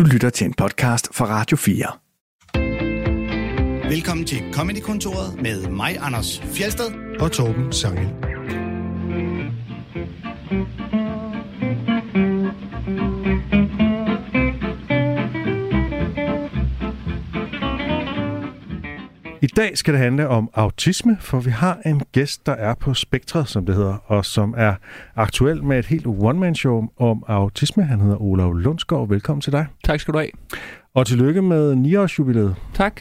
Du lytter til en podcast fra Radio 4. Velkommen til Comedy-kontoret med mig, Anders Fjelsted. og Torben Sangel. Dag skal det handle om autisme, for vi har en gæst, der er på spektret, som det hedder, og som er aktuel med et helt one-man-show om autisme. Han hedder Olav Lundsgaard. Velkommen til dig. Tak skal du have. Og tillykke med 9-årsjubilæet. Tak.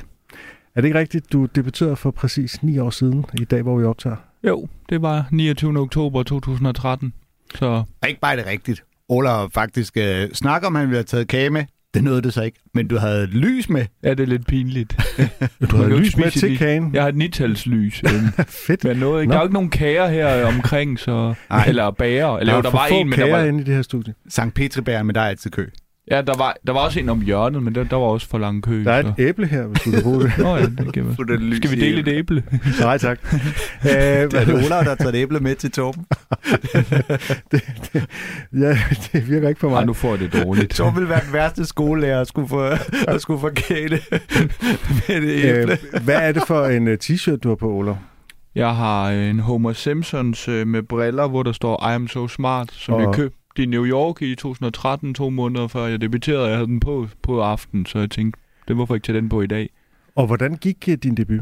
Er det ikke rigtigt, du debuterede for præcis 9 år siden, i dag, hvor vi optager? Jo, det var 29. oktober 2013. Så Ikke bare det rigtigt. Ola faktisk øh, snakker om, at han ville have taget kage med. Det nåede det så ikke. Men du havde et lys med. er det lidt pinligt. Du jo lys ikke med til kagen. Jeg har et nitalslys. øhm, Fedt. men noget, Nå. der er jo ikke nogen kager her omkring, så... Ej. Eller bager. Eller Der jo, er der for var få en, men der var, inde i det her studie. Sankt Petribæren, men der er altid kø. Ja, der var, der var også en om hjørnet, men der, der var også for lang kø. Der er så. et æble her, hvis du kan bruge det. Nå ja, det kan det lys Skal vi dele et æble? Nej, tak. Øh, Det er det Ola, der har taget et æble med til Torben. ja, det virker ikke Nej, mig. nu får jeg det dårligt. Torben ville være den værste skolelærer at skulle få, at skulle få kage med et æble. Øh, hvad er det for en uh, t-shirt, du har på, Olav? Jeg har en Homer Simpsons øh, med briller, hvor der står I am so smart, som Og- jeg købte i New York i 2013, to måneder før jeg debuterede. Jeg havde den på på aften, så jeg tænkte, det hvorfor ikke tage den på i dag. Og hvordan gik uh, din debut?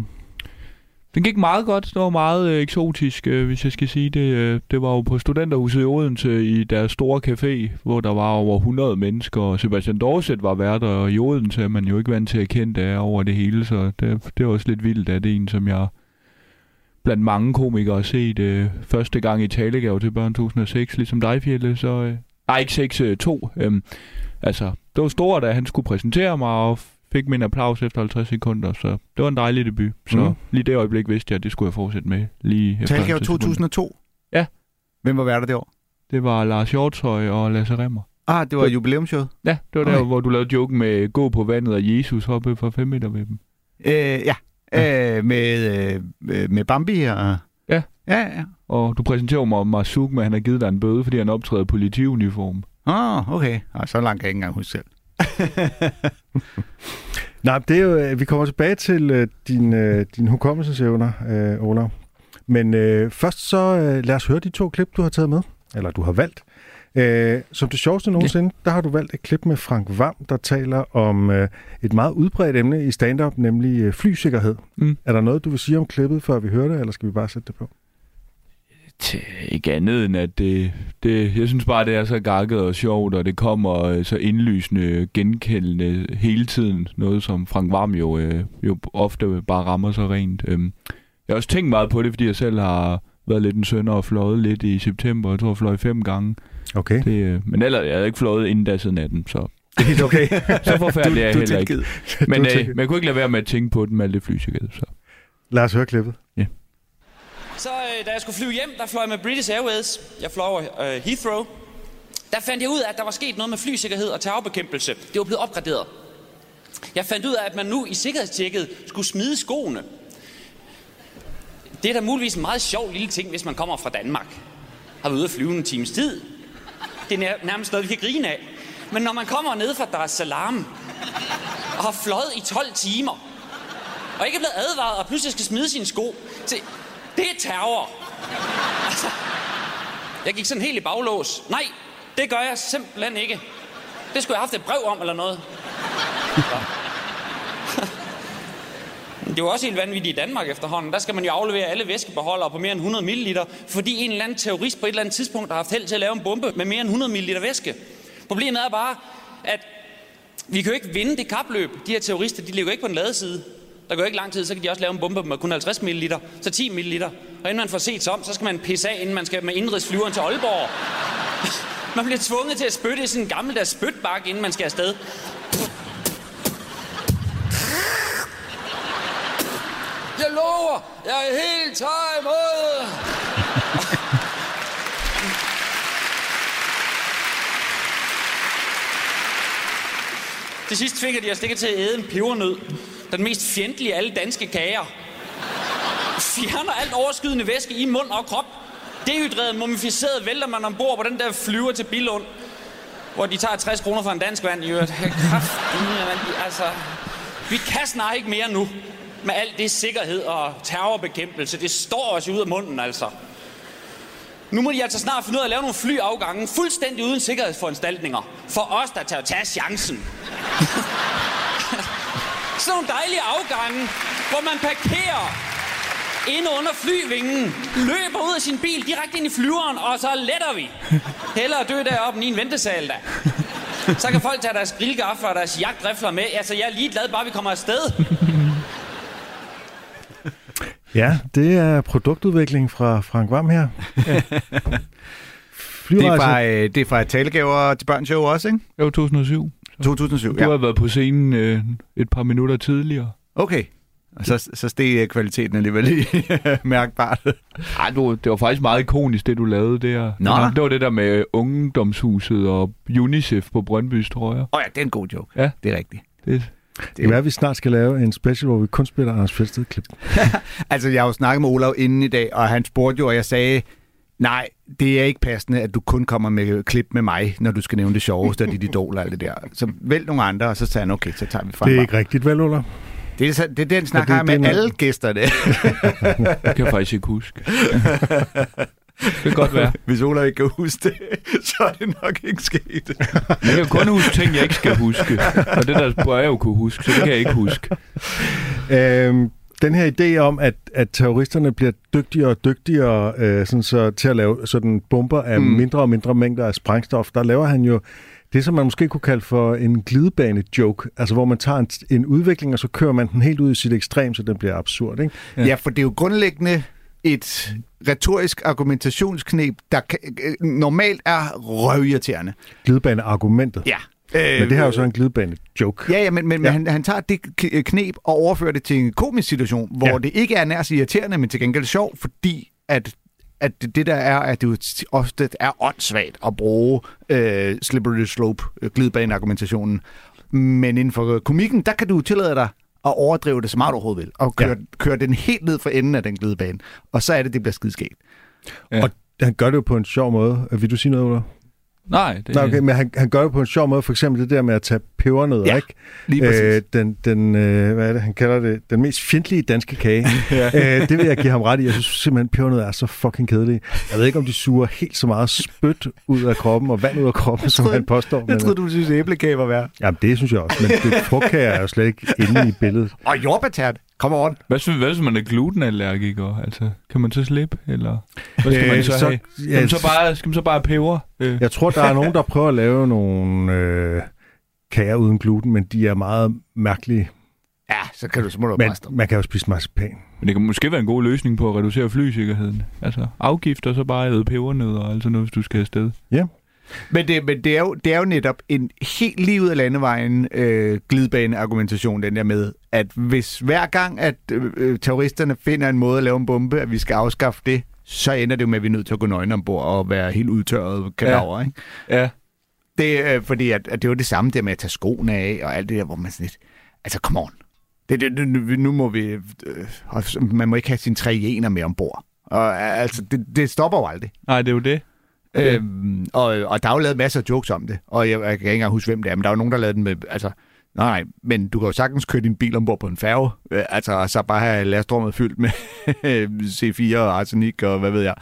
Den gik meget godt. Det var meget øh, eksotisk, øh, hvis jeg skal sige det. Øh, det var jo på Studenterhuset i Odense i deres store café, hvor der var over 100 mennesker. Og Sebastian Dorset var vært, og i Odense er man jo ikke vant til at kende det over det hele. Så det, det var også lidt vildt, at det er en, som jeg blandt mange komikere set øh, første gang i talegave til børn 2006, ligesom dig, Fjelle. Så, øh, nej, ikke 6, øh, 2. Øhm, altså, det var stort, at han skulle præsentere mig, og fik min applaus efter 50 sekunder, så det var en dejlig debut. Så Mm. lige det øjeblik vidste jeg, at det skulle jeg fortsætte med. Lige efter Talgave 50 sekunder. 2002. Ja. Hvem var værter det år? Det var Lars Hjortøj og Lasse Remmer. Ah, det var jubilæumshowet. Ja, det var der, Okay. hvor du lavede joken med gå på vandet og Jesus hoppe fra 5 meter ved dem. Øh, ja. Øh, med, øh, med Bambi og... Ja. Ja, ja. Og du præsenterer mig Masuk med, at han har givet dig en bøde, fordi han optræder i politiuniform. Åh, oh, okay. Ah, så langt kan jeg ikke engang huske selv. Nej, det er jo, øh, vi kommer tilbage til uh, din, uh, din hukommelsesevner, uh, Olav. Men uh, først så uh, lad os høre de to klip, du har taget med. Eller du har valgt. Uh, som det sjoveste nogensinde, der har du valgt et klip med Frank Vam, der taler om uh, et meget udbredt emne i stand-up, nemlig uh, flysikkerhed. Mm. Er der noget, du vil sige om klippet, før vi hører det, eller skal vi bare sætte det på? Til ikke andet end, at det, det, jeg synes bare, det er så gakket og sjovt, og det kommer øh, så indlysende, genkendende hele tiden. Noget, som Frank Varm jo, øh, jo ofte bare rammer så rent. Øhm, jeg har også tænkt meget på det, fordi jeg selv har været lidt en sønder og fløjet lidt i september. Jeg tror, jeg fløj fem gange. Okay. Det, øh, men ellers, jeg havde ikke fløjet inden da siden 18, så, Det er helt okay. så forfærdeligt er jeg heller ikke. Men, øh, men jeg kunne ikke lade være med at tænke på den med alt det flysikkerhed. Så. Lad os høre klippet. Så øh, da jeg skulle flyve hjem, der fløj jeg med British Airways. Jeg fløj over øh, Heathrow. Der fandt jeg ud af, at der var sket noget med flysikkerhed og terrorbekæmpelse. Det var blevet opgraderet. Jeg fandt ud af, at man nu i sikkerhedstjekket skulle smide skoene. Det er da muligvis en meget sjov lille ting, hvis man kommer fra Danmark. Har været ude at flyve en times tid. Det er nærmest noget, vi kan grine af. Men når man kommer ned fra Dar es Salaam og har fløjet i 12 timer, og ikke er blevet advaret, og pludselig skal smide sine sko, til, det er terror. Altså, jeg gik sådan helt i baglås. Nej, det gør jeg simpelthen ikke. Det skulle jeg have haft et brev om eller noget. Så. Det er jo også helt vanvittigt i Danmark efterhånden. Der skal man jo aflevere alle væskebeholdere på mere end 100 ml, fordi en eller anden terrorist på et eller andet tidspunkt har haft held til at lave en bombe med mere end 100 ml væske. Problemet er bare, at vi kan jo ikke vinde det kapløb. De her terrorister, de ligger ikke på den lade side. Der går ikke lang tid, så kan de også lave en bombe med kun 50 ml, så 10 ml. Og inden man får set sig om, så skal man pisse af, inden man skal med indrigsflyveren til Aalborg. Man bliver tvunget til at spytte i sådan en gammeldags spytbakke, inden man skal afsted. Jeg lover, jeg er helt tager imod. Til sidst fik de os ikke til at æde en pebernød. Den mest fjendtlige af alle danske kager. Fjerner alt overskydende væske i mund og krop. Dehydreret, mumificeret vælter man ombord på den der flyver til Billund. hvor de tager 60 kroner for en dansk vand i øvrigt. Kraft, altså, vi kan snart ikke mere nu med alt det sikkerhed og terrorbekæmpelse. Det står os ud af munden, altså. Nu må de altså snart finde ud af at lave nogle flyafgange fuldstændig uden sikkerhedsforanstaltninger. For os, der tager tage chancen. Sådan nogle dejlige afgange, hvor man parkerer inde under flyvingen, løber ud af sin bil direkte ind i flyveren, og så letter vi. Hellere dø deroppe i en ventesal, da. Så kan folk tage deres grillgafler og deres jagtrifler med. Altså, jeg er ligeglad, bare vi kommer afsted. Ja, det er produktudvikling fra Frank Vam her. Ja. Det er, fra, øh, det er fra Talegaver til børn show også, ikke? Jo, 2007. 2007, Du ja. har været på scenen øh, et par minutter tidligere. Okay. Og så, så steg øh, kvaliteten alligevel lige mærkbart. Ej, du, det var faktisk meget ikonisk, det du lavede der. Nå. Det var- Det var det der med ungdomshuset og UNICEF på Brøndby's, tror jeg. Åh oh ja, det er en god joke. Ja. Det er rigtigt. Det, Det kan være, at vi snart skal lave en special, hvor vi kun spiller Anders Fjeldsted-klip. Altså, jeg har jo snakket med Olav inden i dag, og han spurgte jo, og jeg sagde, nej, det er ikke passende, at du kun kommer med klip med mig, når du skal nævne det sjoveste og dit idol og alt det der. Så vælg nogle andre, og så sagde han, okay, så tager vi frem. Det er ikke rigtigt, vel, Ulla? det, er, så- det er den snak, det- har jeg med det alle gæsterne. det kan jeg faktisk ikke huske. det kan godt være. Hvis Olav ikke kan huske det, så er det nok ikke sket. Jeg kan kun huske ting, jeg ikke skal huske. Og det der bør jeg jo kunne huske, så det kan jeg ikke huske. Øhm, den her idé om, at, at terroristerne bliver dygtigere og dygtigere øh, sådan så, til at lave sådan bomber af. Mm. mindre og mindre mængder af sprængstof, der laver han jo det, som man måske kunne kalde for en glidebane-joke. Altså, hvor man tager en, en udvikling, og så kører man den helt ud i sit ekstrem, så den bliver absurd. Ikke? Ja. ja, for det er jo grundlæggende et retorisk argumentationsknep, der kan, øh, normalt er røvirriterende. Glidebane-argumentet. Ja. Øh, Men det her er jo så en glidebane-joke. Ja, ja, men, men, Ja. han, han tager det knep og overfører det til en komisk situation, hvor Ja. det ikke er nær så irriterende, men til gengæld sjovt, fordi at at det, der er, at det jo ofte er åndssvagt at bruge øh, slippery slope, øh, glidebane-argumentationen. Men inden for komikken, der kan du tillade dig at overdrive det så meget du overhovedet vil, og køre, Ja. køre den helt ned for enden af den glidebane. Og så er det, det bliver skidskægt. Ja. Og han gør det jo på en sjov måde. Vil du sige noget, Ulla? Nej, det, Nej, okay, men han, han gør det på en sjov måde. For eksempel det der med at tage pebernødder, Ja, ikke? Lige præcis. Øh, den, den, øh, hvad er det, han kalder det? Den mest fjendtlige danske kage. øh, det vil jeg give ham ret i. Jeg synes simpelthen, pebernødder er så fucking kedelige. Jeg ved ikke, om de suger helt så meget spyt ud af kroppen og vand ud af kroppen, som troede- han påstår. jeg Men, troede, du synes, æblekage var værd. jamen, det synes jeg også. Men det, frugtkage er jo slet ikke inde i billedet. Og jordbærtert. Come on. Hvad, hvis- hvad hvis man er glutenallergiker? Altså, kan man så slippe, eller hvad skal man Øh, så, så- have? Skal man så bare, skal man så bare peber? Øh, Jeg tror, der er nogen, der prøver at lave nogle øh, kager uden gluten, men de er meget mærkelige. Ja, så kan du så må du Men bare man kan jo spise marcipan. Men det kan måske være en god løsning på at reducere flysikkerheden. Altså afgift og så bare æde pebernødder og altså noget, hvis du skal afsted. Men, det, men det, er jo, det er jo netop en helt lige ud af landevejen øh, glidebane-argumentation, den der med, at hvis hver gang, at øh, øh, terroristerne finder en måde at lave en bombe, at vi skal afskaffe det, så ender det jo med, at vi er nødt til at gå nøgne ombord og være helt udtørret kadaver, ja. ikke? Ja. Det er øh, fordi, at, at det er jo det samme der med at tage skoene af og alt det der, hvor man sådan lidt, altså come on. Det, det, nu, nu må vi, øh, man må ikke have sine tre jener med ombord. Og altså, det, det stopper jo aldrig. Nej, det er jo det. Okay. Øhm, og, og der er jo lavet masser af jokes om det, og jeg, jeg kan ikke engang huske, hvem det er, men der er jo nogen, der lavede den med, altså, nej, nej, men du kan jo sagtens køre din bil ombord på en færge, øh, altså, og så bare have lastrummet fyldt med øh, C4 og arsenik og hvad ved jeg.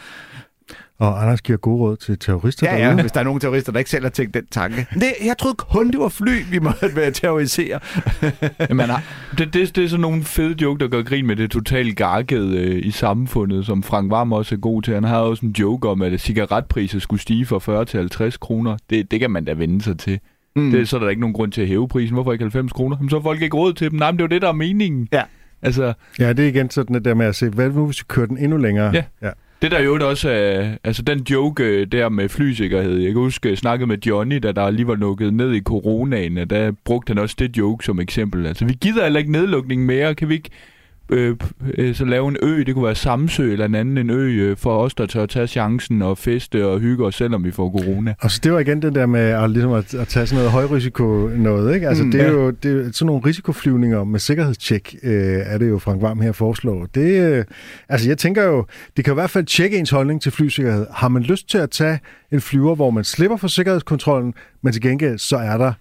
Og Anders giver gode råd til terrorister Ja, ja, derude. hvis der er nogen terrorister, der ikke selv har tænkt den tanke. Det, jeg troede kun, det var fly, vi måtte være terrorisere. Jamen, det, det, det er sådan nogle fede joke, der gør grin med det totalt garkede øh, i samfundet, som Frank Varm også er god til. Han har også en joke om, at cigaretpriser skulle stige fra 40 til 50 kroner. Det, det kan man da vende sig til. Mm. Det, så er der ikke nogen grund til at hæve prisen. Hvorfor ikke 90 kroner? Jamen, så har folk ikke råd til dem. Nej, men det er jo det, der er meningen. Ja. Altså, Ja, det er igen sådan det der med at se, hvad nu hvis vi kører den endnu længere? Ja. ja. Det der jo også er, altså den joke øh, der med flysikkerhed. Jeg kan huske, jeg snakkede med Johnny, da der lige var lukket ned i coronaen, og der brugte han også det joke som eksempel. Altså, vi gider heller ikke nedlukning mere. Kan vi ikke øh, øh, så lave en ø, det kunne være Samsø eller en anden en ø, øh, for os, der tør at tage chancen og feste og hygge os, selvom vi får corona. Og så det var igen den der med at, ligesom at, at tage sådan noget højrisiko noget, ikke? Altså Mm, det er ja. jo det er sådan nogle risikoflyvninger med sikkerhedstjek, øh, er det jo Frank Varm her foreslår. Det, øh, altså jeg tænker jo, det kan i hvert fald tjekke ens holdning til flysikkerhed. Har man lyst til at tage en flyver, hvor man slipper for sikkerhedskontrollen, men til gengæld så er der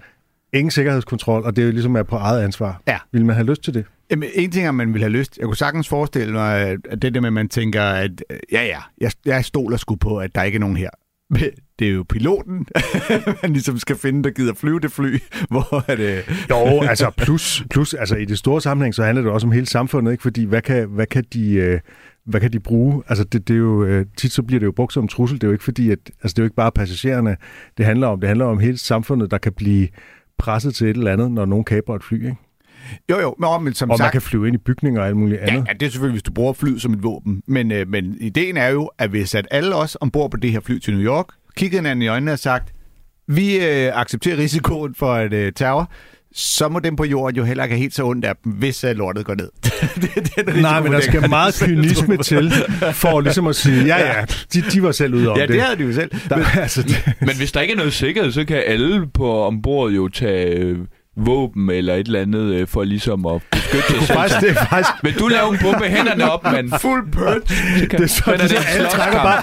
ingen sikkerhedskontrol, og det er jo ligesom er på eget ansvar. Ja. Vil man have lyst til det? Jamen, en ting er, at man vil have lyst. Jeg kunne sagtens forestille mig, at det der med, at man tænker, at ja, ja, jeg, jeg stoler sgu på, at der ikke er nogen her. Men det er jo piloten, man ligesom skal finde, der gider flyve det fly, hvor er det... Jo, altså plus, plus altså i det store sammenhæng, så handler det også om hele samfundet, ikke? Fordi hvad kan, hvad kan de... Øh, hvad kan de bruge? Altså det, det er jo, øh, tit så bliver det jo brugt som trussel. Det er jo ikke fordi, at, altså det er jo ikke bare passagererne, det handler om. Det handler om hele samfundet, der kan blive presset til et eller andet, når nogen kaber et fly, ikke? Jo, jo, men som Og man sagt... kan flyve ind i bygninger og alt muligt Ja, andet. ja, det er selvfølgelig, hvis du bruger flyet som et våben. Men, øh, men ideen er jo, at hvis at alle os ombord på det her fly til New York, kiggede hinanden i øjnene og sagt, vi øh, accepterer risikoen for et øh, terror, så må dem på jorden jo heller ikke have helt så ondt af dem, hvis øh, lortet går ned. det, det, det, Nej, men der skal meget kynisme til, for ligesom at sige, ja ja, de, de var selv ude om Ja, det. det havde de jo selv. Der, altså, det, Men hvis der ikke er noget sikkerhed, så kan alle på ombord jo tage øh, våben eller et eller andet øh, for ligesom at beskytte sig selv. faktisk, det er faktisk Vil du lave en bombe hænderne op, mand? Fuld purge. Det er sådan, det, en alle trækker bare...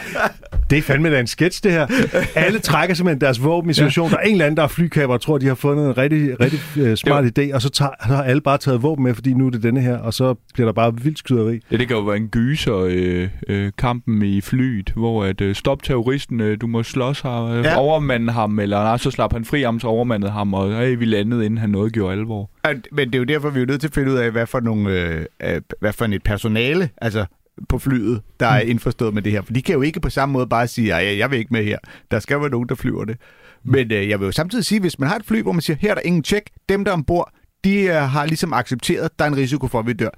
Det er fandme da en sketch, det her. Alle trækker simpelthen deres våben i situationen. Der er en eller anden, der er flykaber og tror, de har fundet en rigtig, rigtig uh, smart idé, og så, tager, så har alle bare taget våben med, fordi nu er det denne her, og så bliver der bare vildt skyderi. Ja, det kan jo være en gyser, øh, øh, kampen i flyet, hvor at øh, stop terroristen, øh, du må slås her, øh, Ja. ja. overmande ham, eller nej, så slap han fri ham, så overmandede ham, og hey, vi landede, inden han noget gjorde alvor. Men det er jo derfor, vi er nødt til at finde ud af, hvad for, nogle, øh, øh, hvad for et personale, altså på flyet, der er indforstået med det her. For de kan jo ikke på samme måde bare sige, at jeg vil ikke med her. Der skal være nogen, der flyver det. Men øh, jeg vil jo samtidig sige, hvis man har et fly, hvor man siger, her er der ingen tjek, dem der er ombord, de øh, har ligesom accepteret, at der er en risiko for, at vi dør.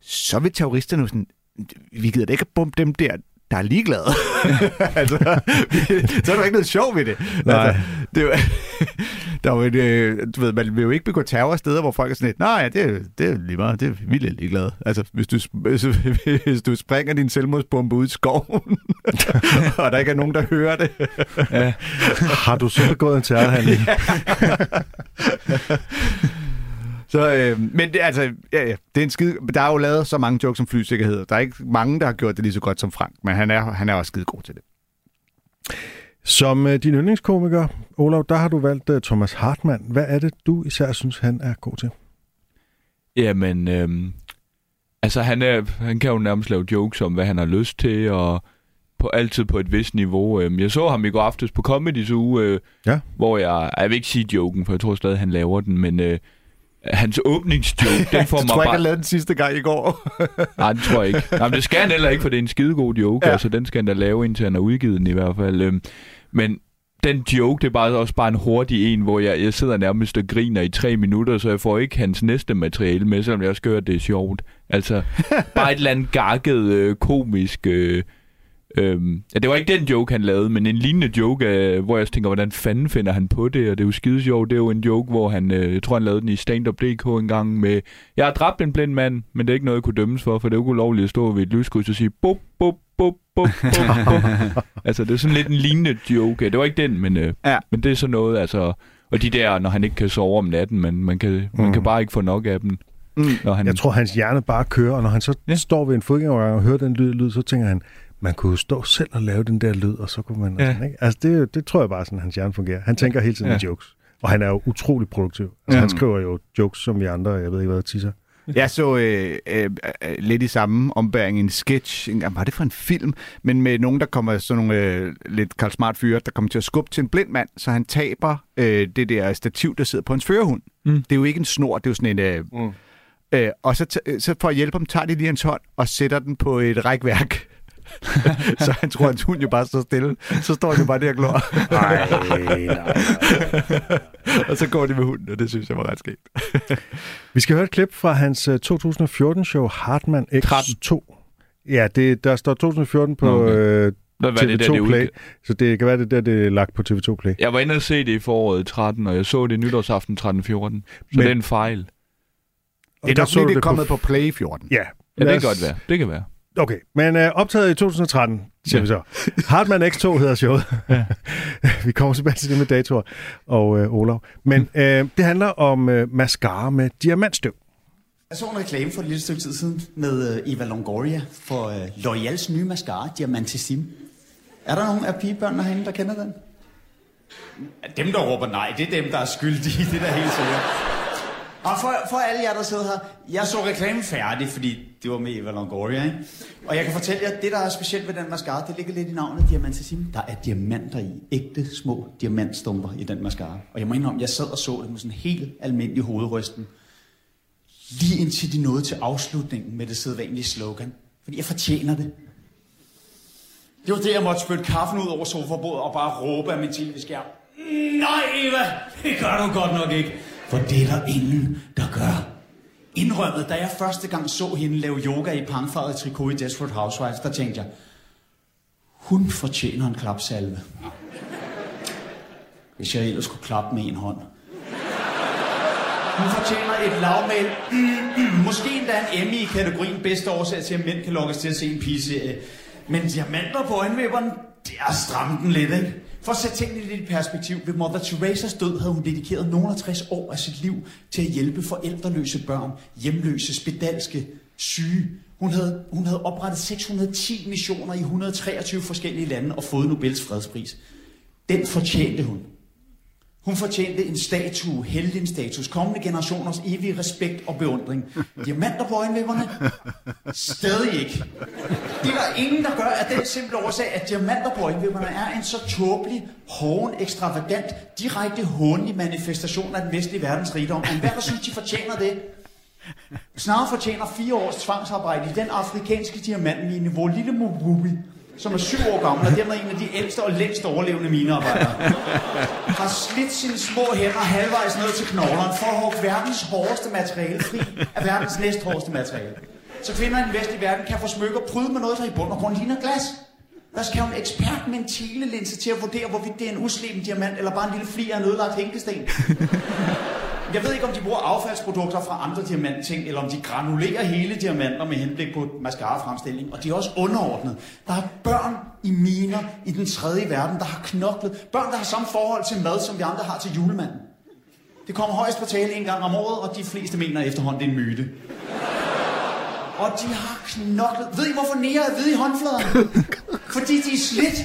Så vil terroristerne jo sådan, vi gider da ikke at bombe dem der, der er ligeglade. altså, så er der ikke noget sjov ved det. Nej. Altså, det er jo, der er jo et, øh, du ved, man vil jo ikke begå terror steder, hvor folk er sådan lidt, nej, ja, det, er- det er lige meget, det er vi er ligeglade. Altså, hvis du, hvis, hvis du springer din selvmordsbombe ud i skoven, og der ikke er nogen, der hører det. Ja. Har du så begået en terrorhandling? Så, øh, men det, altså, ja, ja, det er en skide, der er jo lavet så mange jokes om flysikkerhed. Der er ikke mange, der har gjort det lige så godt som Frank, men han er, han er også skide god til det. Som uh, din yndlingskomiker, Olav, der har du valgt uh, Thomas Hartmann. Hvad er det, du især synes, han er god til? Jamen, øhm, altså han, er, han kan jo nærmest lave jokes om, hvad han har lyst til, og på, altid på et vist niveau. Øhm, jeg så ham i går aftes på Comedy Zoo, øh, Ja. hvor jeg, jeg vil ikke sige joken, for jeg tror stadig, han laver den, men øh, hans åbningsjoke, den får Jeg mig tror ikke, bare... den sidste gang i går. Nej, det tror jeg ikke. Nej, men det skal han heller ikke, for det er en skidegod joke. Ja. Ja. Altså, den skal han da lave, indtil han har udgivet den i hvert fald. Øhm, Men den joke, det er bare også bare en hurtig en, hvor jeg, jeg sidder nærmest og griner i tre minutter, så jeg får ikke hans næste materiale med, selvom jeg også gør, at det er sjovt. Altså, bare et eller andet gakket, øh, komisk... Øh, Øhm, ja, det var ikke den joke, han lavede, men en lignende joke, øh, hvor jeg tænker, hvordan fanden finder han på det? Og det er jo skide sjovt. Det er jo en joke, hvor han, øh, jeg tror, han lavede den i stand-up.dk en gang med, jeg har dræbt en blind mand, men det er ikke noget, jeg kunne dømmes for, for det er jo ikke ulovligt at stå ved et lyskryds og sige, bup, bup, bup, bup, bup, bup. altså, det er sådan lidt en lignende joke. Det var ikke den, men, øh, Ja. men det er sådan noget, altså... Og de der, når han ikke kan sove om natten, men man kan, mm. man kan bare ikke få nok af dem. Mm. Når han, Jeg tror, hans hjerne bare kører, og når han så ja. Står ved en fodgængerovergang og hører den lyd, lyd, så tænker han, man kunne jo stå selv og lave den der lyd, og så kunne man... Ja. Sådan, ikke? Altså, det, det tror jeg bare, sådan hans hjerne fungerer. Han tænker hele tiden ja. Jokes. Og han er jo utrolig produktiv. Altså, Ja. han skriver jo jokes, som vi andre, jeg ved ikke hvad, tisser. Jeg så øh, øh, øh, lidt i samme ombæring en sketch. En, var det for en film? Men med nogen, der kommer sådan nogle øh, lidt Karl Smart fyre, der kommer til at skubbe til en blind mand, så han taber øh, det der stativ, der sidder på hans førerhund. Mm. Det er jo ikke en snor, det er jo sådan en... Øh, Mm. øh, og så, t- så for at hjælpe ham, tager de lige hans hånd og sætter den på et rækværk. så han tror, at hans hund jo bare står stille. Så står han jo bare der og glor. Nej, nej. og så går de med hunden, og det synes jeg var ret skægt. Vi skal høre et klip fra hans øh, 2014-show Hartmann X2. Ja, det, der står 2014 på okay. øh, Hvad var det der, TV2 det Play, så det kan være, det der, det er lagt på TV2 Play. Jeg var inde og se det i foråret 13, og jeg så det nytårsaften 13-14. Så Men- det er en fejl. Det er nok du det er på kommet på Play 14. Ja, Ja, det kan godt være. Det kan være. Okay, men øh, optaget i 2013, siger ja. vi så. Hartmann X2 hedder showet. Ja. vi kommer tilbage til det med datoer og øh, Olav. Men øh, det handler om øh, mascara med diamantstøv. Jeg så en reklame for et lille stykke tid siden med øh, Eva Longoria for øh, L'Oreals nye mascara, Diamantissim. Er der nogen af pigebørnene herinde, der kender den? Dem, der råber nej, det er dem, der er skyldige, det er da helt sikkert. Og for, for alle jer, der sidder her, jeg så reklamen færdig, fordi det var med Eva Longoria, ikke? Og jeg kan fortælle jer, det der er specielt ved den mascara, det ligger lidt i navnet diamantesim. Der er diamanter i, ægte små diamantstumper i den mascara. Og jeg må indrømme, jeg sad og så det med sådan en helt almindelig hovedrysten. Lige indtil de nåede til afslutningen med det sædvanlige slogan. Fordi jeg fortjener det. Det var det, jeg måtte spytte kaffen ud over sofabordet og bare råbe af min tv-skærm. Nej, Eva, det gør du godt nok ikke. For det er der ingen, der gør. Indrømmet, da jeg første gang så hende lave yoga i pangfarvet trikot i Desperate Housewives, der tænkte jeg, hun fortjener en klapsalve. Hvis jeg ellers kunne klappe med en hånd. Hun fortjener et lavmæl, måske endda en Emmy i kategorien bedste årsag til, at mænd kan lokkes til at se en pige Men diamanter på øjenvipperne, det er stramt den lidt, ikke? For at sætte tingene lidt i perspektiv, ved Mother Teresas død havde hun dedikeret nogle af 60 år af sit liv til at hjælpe forældreløse børn, hjemløse, spedalske, syge. Hun havde, hun havde oprettet 610 missioner i 123 forskellige lande og fået Nobels fredspris. Den fortjente hun. Hun fortjente en statue, heldinstatus, kommende generationers evige respekt og beundring. Diamanter på øjenvipperne? Stadig ikke. Det er der ingen, der gør af den simple årsag, at diamanter på øjenvipperne er en så tåbelig, hoven, ekstravagant, direkte hånlig manifestation af den vestlige verdens rigdom. Men hvad der synes, de fortjener det? Snarere fortjener fire års tvangsarbejde i den afrikanske diamantmine, hvor lille Mububi, som er syv år gammel, og dermed en af de ældste og længst overlevende minearbejdere, har slidt sine små hænder halvvejs ned til knoglerne for at hugge verdens hårdeste materiale fri af verdens næsthårdeste materiale. Så kvinder i den vestlige verden kan få smykker prydet med noget, der i bund og grund ligner glas. Der skal jo en ekspert med en telelinse til at vurdere, hvorvidt det er en usleben diamant, eller bare en lille fli af en ødelagt hænkesten. Jeg ved ikke, om de bruger affaldsprodukter fra andre diamantting, eller om de granulerer hele diamanter med henblik på mascara-fremstilling. Og de er også underordnet. Der er børn i miner i den tredje verden, der har knoklet. Børn, der har samme forhold til mad, som vi andre har til julemanden. Det kommer højst på tale en gang om året, og de fleste mener efterhånden, det er en myte. Og de har knoklet. Ved I, hvorfor nære er hvide i håndfladerne? Fordi de er slidt.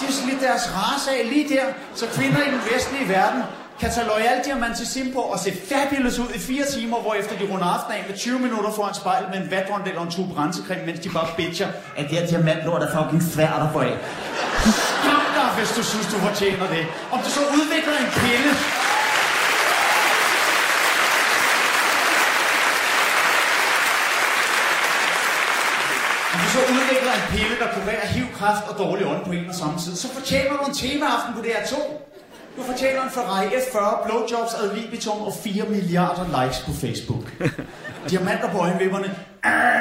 De har slidt deres race af lige der, så kvinder i den vestlige verden kan tage Loyal til på og se fabulous ud i fire timer, hvor efter de runder aften af med 20 minutter foran spejlet med en vatrondel og en tube rensekrem, mens de bare bitcher, at det her diamantlort er fucking svært at få af. Skam dig, hvis du synes, du fortjener det. Om du så udvikler en pille, du så udvikler en pille, der kurerer hiv, kræft og dårlig ånd på en og samme tid, så fortjener du en temaaften på DR2. Du fortjener en Ferrari F40, blowjobs ad libitum og 4 milliarder likes på Facebook. Diamanter på øjenvipperne. Ah!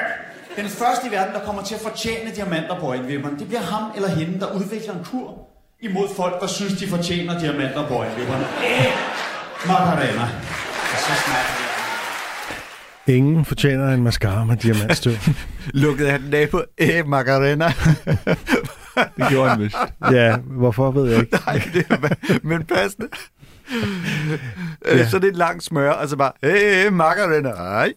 Den første i verden, der kommer til at fortjene diamanter på øjenvipperne, det bliver ham eller hende, der udvikler en kur imod folk, der synes, de fortjener diamanter på øjenvipperne. Eh, Macarena. Og så snakker vi Ingen fortjener en mascara med diamantstøv. Lukkede han den af på eh, Macarena? Det gjorde han vist. ja, hvorfor ved jeg ikke. Nej, det er, men passende. Ja. Ja. Så det er et langt smør, og så bare, eh, Macarena, ej.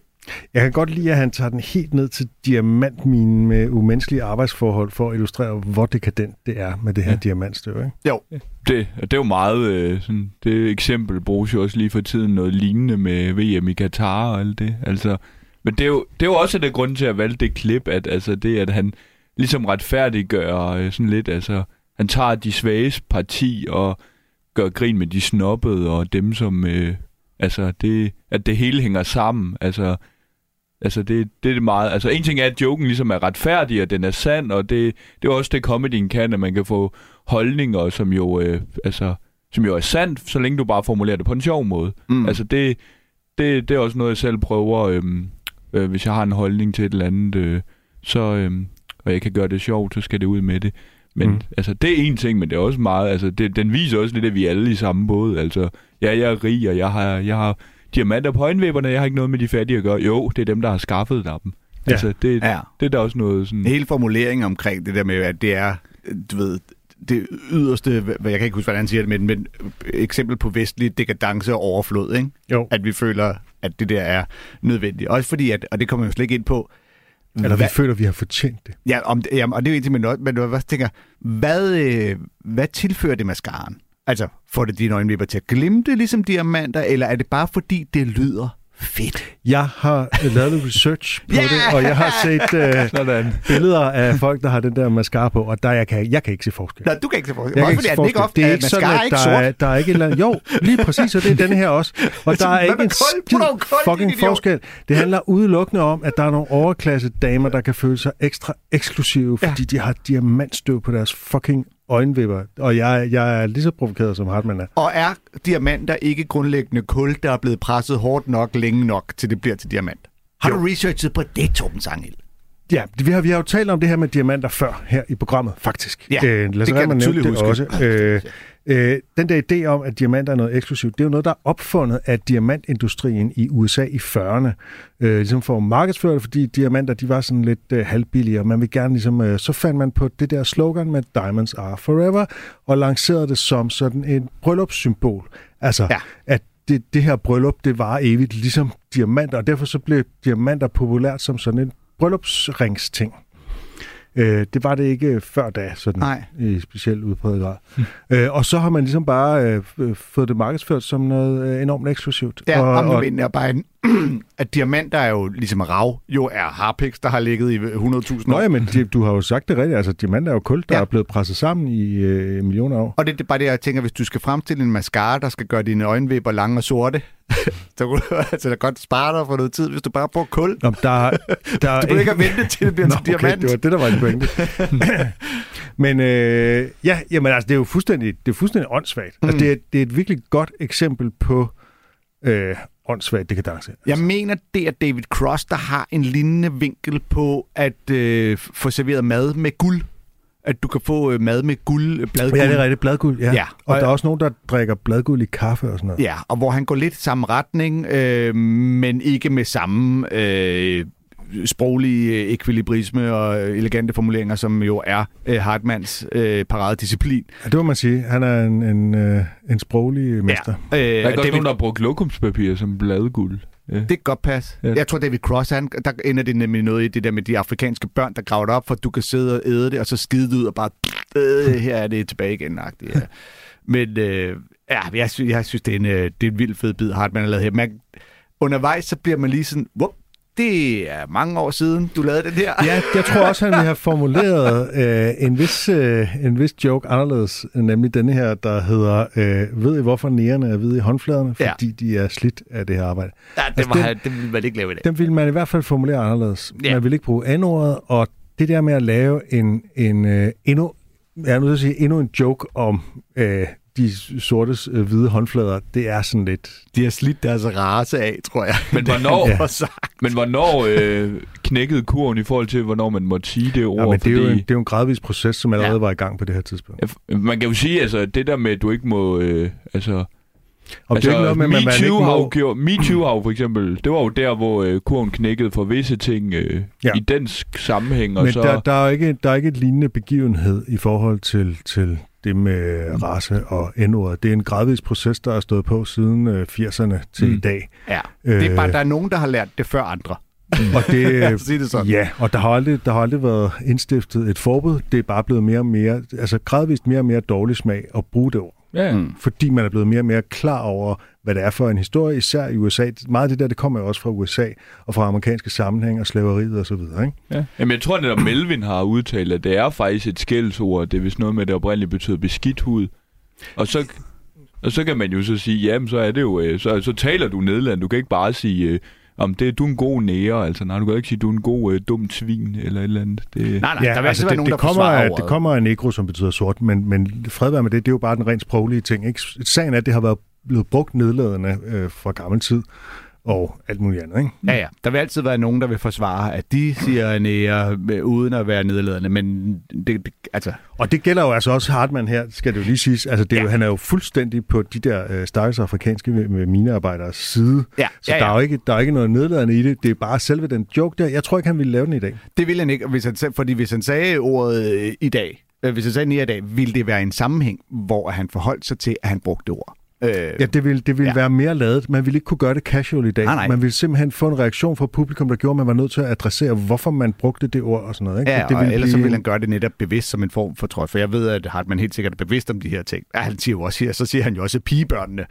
Jeg kan godt lide, at han tager den helt ned til diamantminen med umenneskelige arbejdsforhold for at illustrere, hvor dekadent det er med det her ja. diamantstøv. Ikke? Jo, Det, det er jo meget øh, sådan, det eksempel bruges jo også lige for tiden noget lignende med VM i Katar og alt det. Altså, men det er, jo, det er jo også det grund til at valge det klip, at altså det, at han ligesom retfærdiggør øh, sådan lidt, altså han tager de svages parti og gør grin med de snobbede og dem, som, øh, altså det, at det hele hænger sammen, altså Altså, det, det er meget... Altså, en ting er, at joken ligesom er retfærdig, og den er sand, og det, det er også det, comedyen kan, at man kan få holdninger, som jo, øh, altså, som jo er sandt, så længe du bare formulerer det på en sjov måde. Mm. Altså, det, det, det er også noget, jeg selv prøver, øh, øh, hvis jeg har en holdning til et eller andet, øh, så, øh, og jeg kan gøre det sjovt, så skal det ud med det. Men Mm. altså, det er en ting, men det er også meget, altså, det, den viser også lidt, at vi er alle i samme båd. Altså, ja, jeg er rig, og jeg har, jeg har diamanter på øjenvipperne, jeg har ikke noget med de fattige at gøre. Jo, det er dem, der har skaffet dig dem. Ja. Altså, det, Ja. det er da også noget sådan... Hele formuleringen omkring det der med, at det er, du ved, det yderste, hvad jeg kan ikke huske, hvordan han siger det, men, men eksempel på vestlig dekadence og overflod, ikke? Jo. At vi føler, at det der er nødvendigt. Også fordi, at, og det kommer jeg jo slet ikke ind på, Eller vi hvad, føler, vi har fortjent det. ja, om, jamen, og det er jo egentlig noget, men du hvad tænker, hvad, øh, hvad tilfører det mascaraen? Altså, får det dine øjenvipper til at glimte ligesom diamanter, eller er det bare fordi, det lyder fedt? Jeg har øh, lavet lidt research på Ja! det, og jeg har set øh, Sådan. billeder af folk, der har den der mascara på, og der jeg kan, jeg kan ikke se forskel. Nej, du kan ikke se forskel. Jeg Også kan fordi, ikke se den forskel. ofte, det er at ikke sådan, er at ikke der sort. er, der er ikke eller andet... Jo, lige præcis, og det er denne her også. Og der er ikke en skid noget fucking forskel. Det handler udelukkende om, at der er nogle overklasse damer, der kan føle sig ekstra eksklusive, fordi de har diamantstøv på deres fucking øjenvipper. Og jeg, jeg er lige så provokeret, som Hartmann er. Og er diamanter ikke grundlæggende kul, der er blevet presset hårdt nok, længe nok, til det bliver til diamant? Har du researchet på det, Torben Sangel? Ja, vi har, vi har jo talt om det her med diamanter før her i programmet, faktisk. Ja, øh, Lasse det kan tydeligt det huske. også. Øh, øh, den der idé om, at diamanter er noget eksklusivt, det er jo noget, der er opfundet af diamantindustrien i USA i 40'erne. Øh, ligesom for at markedsføre det, fordi diamanter, de var sådan lidt øh, halvbillige, og man vil gerne ligesom, øh, så fandt man på det der slogan med Diamonds are forever, og lancerede det som sådan et bryllupssymbol. Altså, Ja. at det, det her bryllup, det var evigt, ligesom diamanter, og derfor så blev diamanter populært som sådan en bryllupsringsting. Øh, det var det ikke før da, sådan Nej. i specielt udpræget grad. øh, og så har man ligesom bare øh, fået det markedsført som noget øh, enormt eksklusivt. Ja, og, og, og, og, bare en, at diamanter er jo ligesom rav, jo er harpix, der har ligget i 100.000 Nå år. ja, men du har jo sagt det rigtigt. Altså, diamanter er jo kul, der Ja. er blevet presset sammen i øh, millioner år. Og det, det er bare det, jeg tænker, hvis du skal fremstille en mascara, der skal gøre dine øjenvipper lange og sorte, så kunne du altså da godt spare dig for noget tid, hvis du bare bruger kul. Nå, der, der er Du behøver ikke at vente til, det bliver Nå, til diamant. det var det, der var en pointe. Men øh, ja, jamen, altså, det er jo fuldstændig, det er fuldstændig åndssvagt. Mm. Altså, det, er, det er et virkelig godt eksempel på øh, åndssvagt dekadence. Jeg mener, det er David Cross, der har en lignende vinkel på at øh, få serveret mad med guld. At du kan få øh, mad med guld, øh, bladguld. Ja, det er rigtigt. Bladguld, ja. Ja. Og der er også nogen, der drikker bladguld i kaffe og sådan noget. Ja, og hvor han går lidt i samme retning, øh, men ikke med samme øh, sproglige øh, ekvilibrisme og øh, elegante formuleringer, som jo er øh, Hartmanns øh, paradedisciplin. Ja, det må man sige. Han er en, en, øh, en sproglig mester. Ja, øh, Der er godt David, nogen, der har brugt lokumspapir som bladguld. Ja. det kan godt passe. Ja. Jeg tror, David Cross, han, der ender det nemlig noget i det der med de afrikanske børn, der graver det op, for at du kan sidde og æde det, og så skide det ud og bare, øh, her er det tilbage igen. -agtigt, Ja. Men øh, ja, jeg, synes, jeg synes, det er, en, øh, det er en vild fed bid, Hartmann har lavet her. Man, undervejs, så bliver man lige sådan, Wup, det er mange år siden, du lavede den her. Ja, jeg tror også, han vil have formuleret øh, en, vis, øh, en vis joke anderledes, nemlig denne her, der hedder, øh, ved I hvorfor nærerne er hvide i håndfladerne? Ja. Fordi de er slidt af det her arbejde. ja det, Altså, var, den- det ville man ikke lave i dag. Den ville man i hvert fald formulere anderledes. Ja. Man vil ikke bruge an-ordet, og det der med at lave en, en øh, endnu, jeg er nødt til at sige, endnu en joke om øh, de sortes øh, hvide håndflader, det er sådan lidt... De har slidt deres race af, tror jeg. Men hvornår, sagt. men hvornår øh, knækkede kurven i forhold til, hvornår man måtte sige det ord? Ja, men det, er jo en, det er jo en gradvis proces, som allerede Ja. ja. var i gang på det her tidspunkt. Ja, Man kan jo sige, altså, det der med, at du ikke må... Øh, altså, Og altså, det er ikke noget med, at man, man ikke MeToo har, jo må... gjort, MeToo har jo for eksempel, det var jo der, hvor øh, kurven knækkede for visse ting øh, ja. Ja. i den sk- sammenhæng. Og Men så, der, der, er jo ikke, der er ikke et lignende begivenhed i forhold til, til det med race og n-ordet. Det er en gradvis proces, der er stået på siden øh, 80'erne til Mm. i dag. Ja. Det er bare, Øh, der er nogen, der har lært det før andre. Og det, sige det sådan. Ja, og der har, aldrig, der har aldrig været indstiftet et forbud. Det er bare blevet mere og mere, altså gradvist mere og mere dårlig smag at bruge det ord. Ja, Mm. Fordi man er blevet mere og mere klar over, hvad det er for en historie, især i USA. Meget af det der, det kommer jo også fra USA og fra amerikanske sammenhæng og slaveriet og så videre. Ikke? ja. Jamen, jeg tror, at Melvin har udtalt, at det er faktisk et skældsord. Det er vist noget med, at det oprindeligt betyder beskidt hud. Og så, og så kan man jo så sige, jamen, så er det jo... Øh, så, så taler du Nederland. Du kan ikke bare sige... Om det, du er en god nære, altså nej, du kan ikke sige, du er en god øh, dum svin, eller et eller andet. Det, Nej, nej, der vil altid være det, nogen, det, kommer, af, ordet. det kommer af negro, som betyder sort, men, men fred være med det, det er jo bare den rent sproglige ting. Ikke? Sagen er, at det har været blevet brugt nedladende øh, fra gammel tid, og alt muligt andet, ikke? Ja, ja. Der vil altid være nogen, der vil forsvare, at de siger nære, øh, uden at være nedladende, men det, det altså... Og det gælder jo altså også Hartmann her, skal det jo lige siges. Altså, det er jo, han er jo fuldstændig på de der øh, stakkels afrikanske med minearbejderes side. Ja, Så ja, der, ja. er jo ikke, der er ikke noget nedladende i det. Det er bare selve den joke der. Jeg tror ikke, han ville lave den i dag. Det ville han ikke, hvis han, fordi hvis han sagde ordet øh, i dag, øh, hvis han sagde i dag, ville det være en sammenhæng, hvor han forholdt sig til, at han brugte ord. Øh, Ja, det ville, det ville Ja. være mere lavet. Man ville ikke kunne gøre det casual i dag. Nej, nej. Man ville simpelthen få en reaktion fra publikum, der gjorde, at man var nødt til at adressere, hvorfor man brugte det ord og sådan noget. Ikke? Ja, det og ellers så blive- vil han gøre det netop bevidst som en form for trøj. For jeg ved, at Hartmann helt sikkert er bevidst om de her ting. Ja, han siger jo også her, så siger han jo også pigebørnene,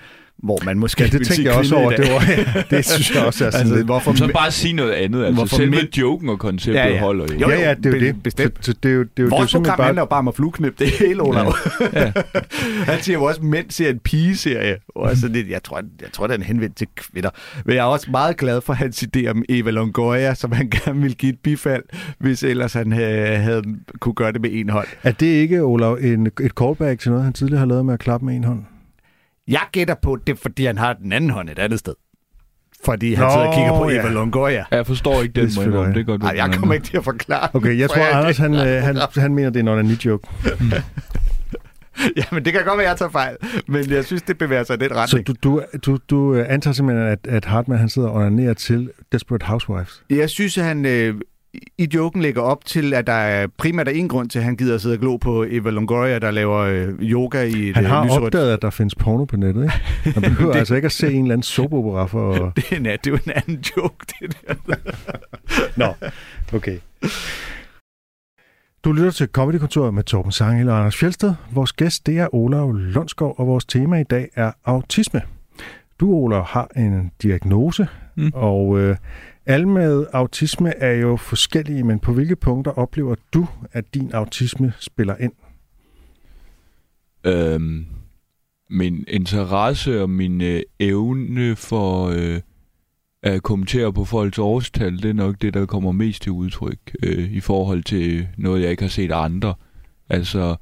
hvor man måske Ja, det tænkte jeg også over. Det, var, ja, det synes jeg også er sådan Altså, lidt... hvorfor Så bare sige noget andet. Altså, Hvorfor selve mænd- joken og konceptet Ja, ja. holder jo. Jo, ja, ja, det er jo det. bestemt. Så, så det er jo, det er jo, Vores det er jo program simpelthen handler bare... jo bare om at flueknip det hele, Olav. Ja. Han siger jo også, at mænd ser en pigeserie. Og altså, det, jeg, tror, jeg tror, den er henvendt til kvinder. Men jeg er også meget glad for hans idé om Eva Longoria, som han gerne ville give et bifald, hvis ellers han havde, havde kunne gøre det med en hånd. Er det ikke, Olav, en, et callback til noget, han tidligere har lavet med at klappe med en hånd? Jeg gætter på det, fordi han har den anden hånd et andet sted. Fordi han Nå, sidder og kigger på ja. Eva Longoria. Jeg forstår ikke Det den, må jeg indrømme. Det kan godt Nej, være, jeg kommer anden. ikke til at forklare Okay, jeg For tror, jeg- Anders, han, øh, han, han mener, det er en onani-joke. Ja, men det kan godt være, at jeg tager fejl. Men jeg synes, det bevæger sig i den Så retning. du, du, du, du øh, antager simpelthen, at, at Hartmann han sidder og onanerer til Desperate Housewives? Jeg synes, at han øh, i joken lægger op til, at der er primært er en grund til, at han gider at sidde og glo på Eva Longoria, der laver øh, yoga i et Han øh, har lyserødt- opdaget, at der findes porno på nettet, ikke? Man behøver altså ikke at se en eller anden soap-opera for. Det er, det er jo en anden joke, det der. Nå, okay. Du lytter til Comedykontoret med Torben Sangel og Anders Fjeldsted. Vores gæst, det er Olav Lundsgaard, og vores tema i dag er autisme. Du, Olav, har en diagnose, mm. og øh, alle med autisme er jo forskellige, men på hvilke punkter oplever du, at din autisme spiller ind? Øhm, min interesse og min øh, evne for øh, at kommentere på folks årstal, det er nok det, der kommer mest til udtryk øh, i forhold til noget, jeg ikke har set andre. Altså,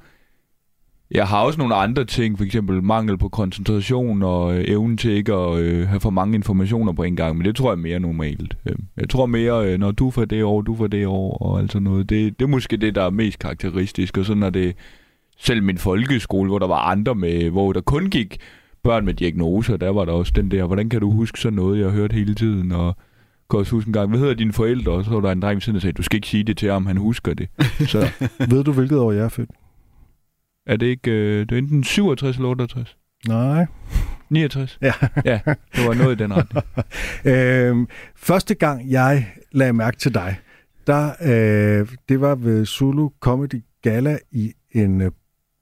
jeg har også nogle andre ting, for eksempel mangel på koncentration og øh, evnen til ikke at øh, have for mange informationer på en gang, men det tror jeg er mere normalt. Øh, jeg tror mere, øh, når du får det år, du får det år og alt sådan noget. Det, det er måske det, der er mest karakteristisk, og så når det selv min folkeskole, hvor der var andre med, hvor der kun gik børn med diagnoser, der var der også den der, hvordan kan du huske sådan noget, jeg har hørt hele tiden, og kan også huske en gang, hvad hedder dine forældre? Og så var der en dreng ved siden, der sagde, du skal ikke sige det til ham, han husker det. Så Ved du, hvilket år jeg er født? Er det ikke, øh, det er enten 67 eller 68? Nej. 69? Ja. ja, det var noget i den retning. Øhm, første gang, jeg lagde mærke til dig, der, øh, det var ved Zulu Comedy Gala i en øh,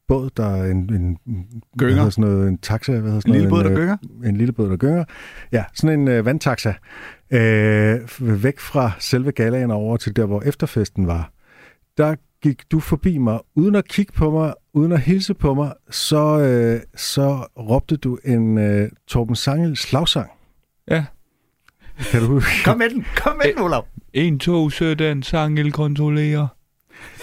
båd, der er en, en, hvad Gynger. hedder sådan noget, en taxa, hvad hedder sådan Lille båd, der en, gynger. øh, en lille båd, der gynger. Ja, sådan en øh, vandtaxa. Øh, væk fra selve galaen og over til der, hvor efterfesten var. Der gik du forbi mig, uden at kigge på mig, uden at hilse på mig, så, øh, så råbte du en øh, Torben Sangel slagsang. Ja. Kan du huske? Kom med den, kom med den, Olav. En, to, sådan, sangel kontrollerer.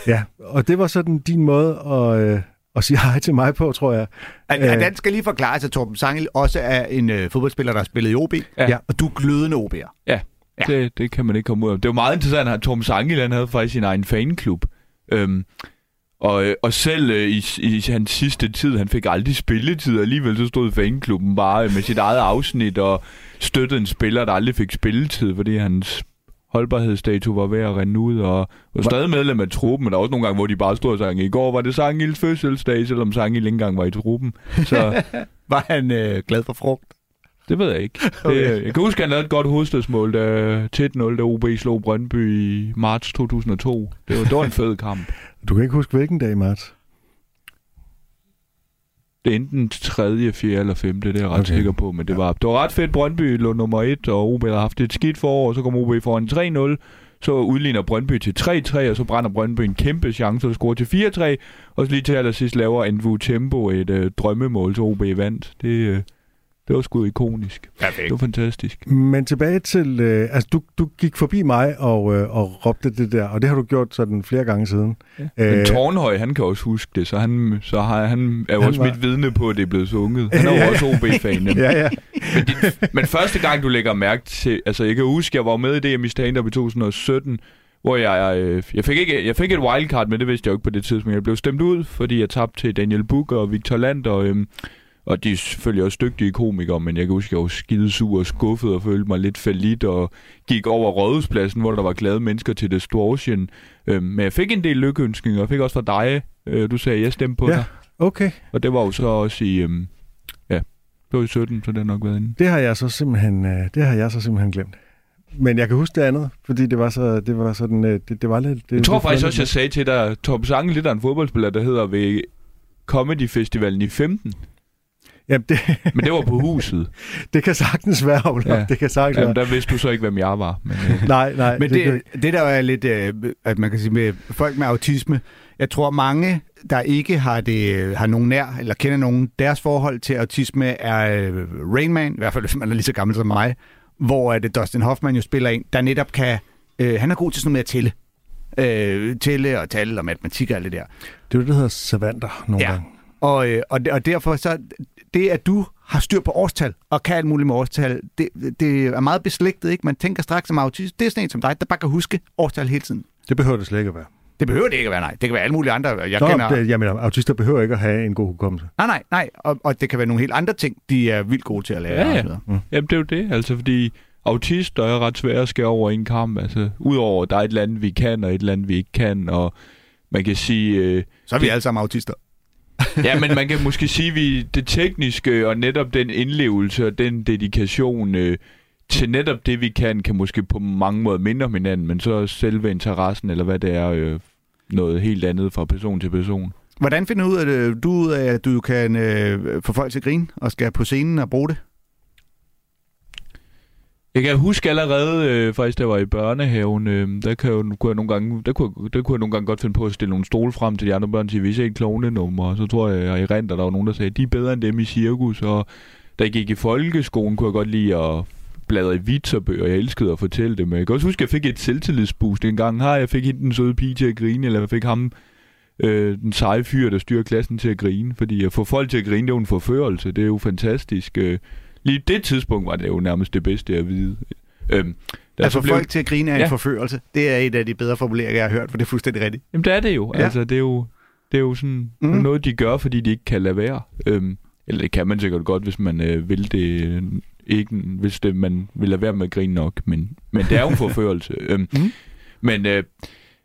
Ja, og det var sådan din måde at, øh, at sige hej til mig på, tror jeg. At, Øh. at den skal lige forklare, at Torben Sangel også er en øh, fodboldspiller, der har spillet i OB. Ja. Ja. Og du er glødende OB'er. Ja, Ja. det, det kan man ikke komme ud af. Det var meget interessant, at Tom Sangel, han havde faktisk sin egen fanklub. Øhm, og, øh, og selv øh, i, i hans sidste tid, han fik aldrig spilletid, og alligevel så stod fanklubben bare øh, med sit eget afsnit og støttede en spiller, der aldrig fik spilletid, fordi hans holdbarhedsdato var ved at rende ud, og var stadig medlem af truppen, men der var også nogle gange, hvor de bare stod og sang, i går var det Sangils fødselsdag, selvom Sangil ikke engang var i truppen. Så Var han øh, glad for frugt? Det ved jeg ikke. Det, Okay. Jeg kan huske, at han lavede et godt hovedstødsmål, da tæt 0, da OB slog Brøndby i marts 2002. Det var, det var en fed kamp. Du kan ikke huske, hvilken dag, Marts? Det er enten tredje, fjerde eller femte, det er jeg ret Okay. sikker på. Men det var, det var ret fedt. Brøndby lå nummer et, og OB har haft et skidt forår, og så kom OB foran 3-0. Så udligner Brøndby til 3-3, og så brænder Brøndby en kæmpe chance og scorer til 4-3. Og så lige til allersidst laver Envu Tempo et øh, drømmemål, så OB vandt. Det, øh, det var sgu ikonisk. Perfekt. Det var fantastisk. Men tilbage til... Øh, altså, du, du gik forbi mig og, øh, og råbte det der, og det har du gjort sådan flere gange siden. Ja. Men Øh, Tornhøj, han kan også huske det, så han, så har, han er jo Han også var- mit vidne på, at det er blevet sunget. Han er jo også OB-fan. nemlig. Ja, ja. Men, det, men første gang, du lægger mærke til... Altså, jeg kan huske, jeg var med i DM i stand-up i 2017, hvor jeg... Øh, jeg, fik ikke, jeg fik et wildcard, men det vidste jeg jo ikke på det tidspunkt. Jeg blev stemt ud, fordi jeg tabte til Daniel Buk og Victor Land, og, øhm, og de er selvfølgelig også dygtige komikere, men jeg kan huske, jeg var skidesur og skuffet og følte mig lidt falit og gik over rådhuspladsen, hvor der var glade mennesker til Distortion. Øhm, men jeg fik en del lykkeønskninger, og jeg fik også fra dig. Øh, du sagde, at jeg stemte på Ja. dig. Okay. Og det var jo så også i... Øhm, ja, det var i 17, så det har nok været inde. Det har jeg så simpelthen, øh, det har jeg så simpelthen glemt. Men jeg kan huske det andet, fordi det var så, det var sådan, øh, det, det var lidt... Det, Jeg tror det faktisk også, jeg sagde til dig, Torben Sange lidt af en fodboldspiller, der hedder ved Comedy Festivalen i 15. Jamen, det, Men det var på huset. det kan sagtens være, Olof. Ja. Det kan sagtens Jamen, være. der vidste du så ikke, hvem jeg var. Men, øh, Nej, nej. Men det, det, det der er lidt, øh, at man kan sige med folk med autisme, jeg tror mange, der ikke har det øh, har nogen nær, eller kender nogen, deres forhold til autisme er øh, Rain Man, i hvert fald hvis man er lige så gammel som mig, hvor at Dustin Hoffman jo spiller en, der netop kan, øh, han er god til sådan noget med at tælle. Øh, tælle og tale og matematik og alt det der. det er jo det, der hedder savanter nogle Ja. gange. Og, øh, og, og derfor så, det at du har styr på årstal, og kan alt muligt med årstal, det, det er meget beslægtet, ikke? Man tænker straks som autist, det er sådan en som dig, der bare kan huske årstal hele tiden. Det behøver det slet ikke at være. Det behøver det ikke at være, nej. Det kan være alle mulige andre. Jeg Nå, kender... det, jamen, autister behøver ikke at have en god hukommelse. Nej, nej, nej. Og, og det kan være nogle helt andre ting, de er vildt gode til at lære. Ja, ja. videre. jamen, det er jo det. Altså, fordi autister er ret svære at skære over en kamp. Altså, udover, at der er et land, vi kan, og et land, vi ikke kan. Og man kan sige... Øh, Så er vi Det- alle sammen autister. ja, men man kan måske sige, vi det tekniske og netop den indlevelse og den dedikation øh, til netop det, vi kan, kan måske på mange måder minde om hinanden, men så selve interessen, eller hvad det er, øh, noget helt andet fra person til person. Hvordan finder du ud af, det, du ud af at du kan øh, få folk til at grine og skal på scenen og bruge det? Jeg kan huske allerede, øh, faktisk da jeg var i børnehaven, øh, der, kan jeg, kunne jeg nogle gange, der, kunne, der kunne jeg nogle gange godt finde på at stille nogle stole frem til de andre børn til at vise et klovnenummer, så tror jeg, jeg i rent, der var nogen, der sagde, de er bedre end dem i cirkus, og da jeg gik i folkeskolen, kunne jeg godt lide at bladre i vitserbøger. jeg elskede at fortælle det, jeg kan også huske, at jeg fik et selvtillidsboost en gang. Her, jeg fik hende den søde pige til at grine, eller jeg fik ham øh, den seje fyr, der styrer klassen til at grine, fordi at få folk til at grine, det er jo en forførelse, det er jo fantastisk. Øh, lige det tidspunkt var det jo nærmest det bedste at vide. Øhm, da Altså så blev, folk til at grine en Ja. forførelse. Det er et af de bedre formuleringer, jeg har hørt, for det er fuldstændig rigtigt. Jamen det er det jo. Ja. Altså det er jo, det er jo sådan mm. noget, de gør, fordi de ikke kan lade være. Øhm, eller det kan man sikkert godt, hvis man øh, vil det ikke, hvis det, man vil lade være med at grine nok, men, men det er jo en forførelse. øhm, Mhm. Men øh,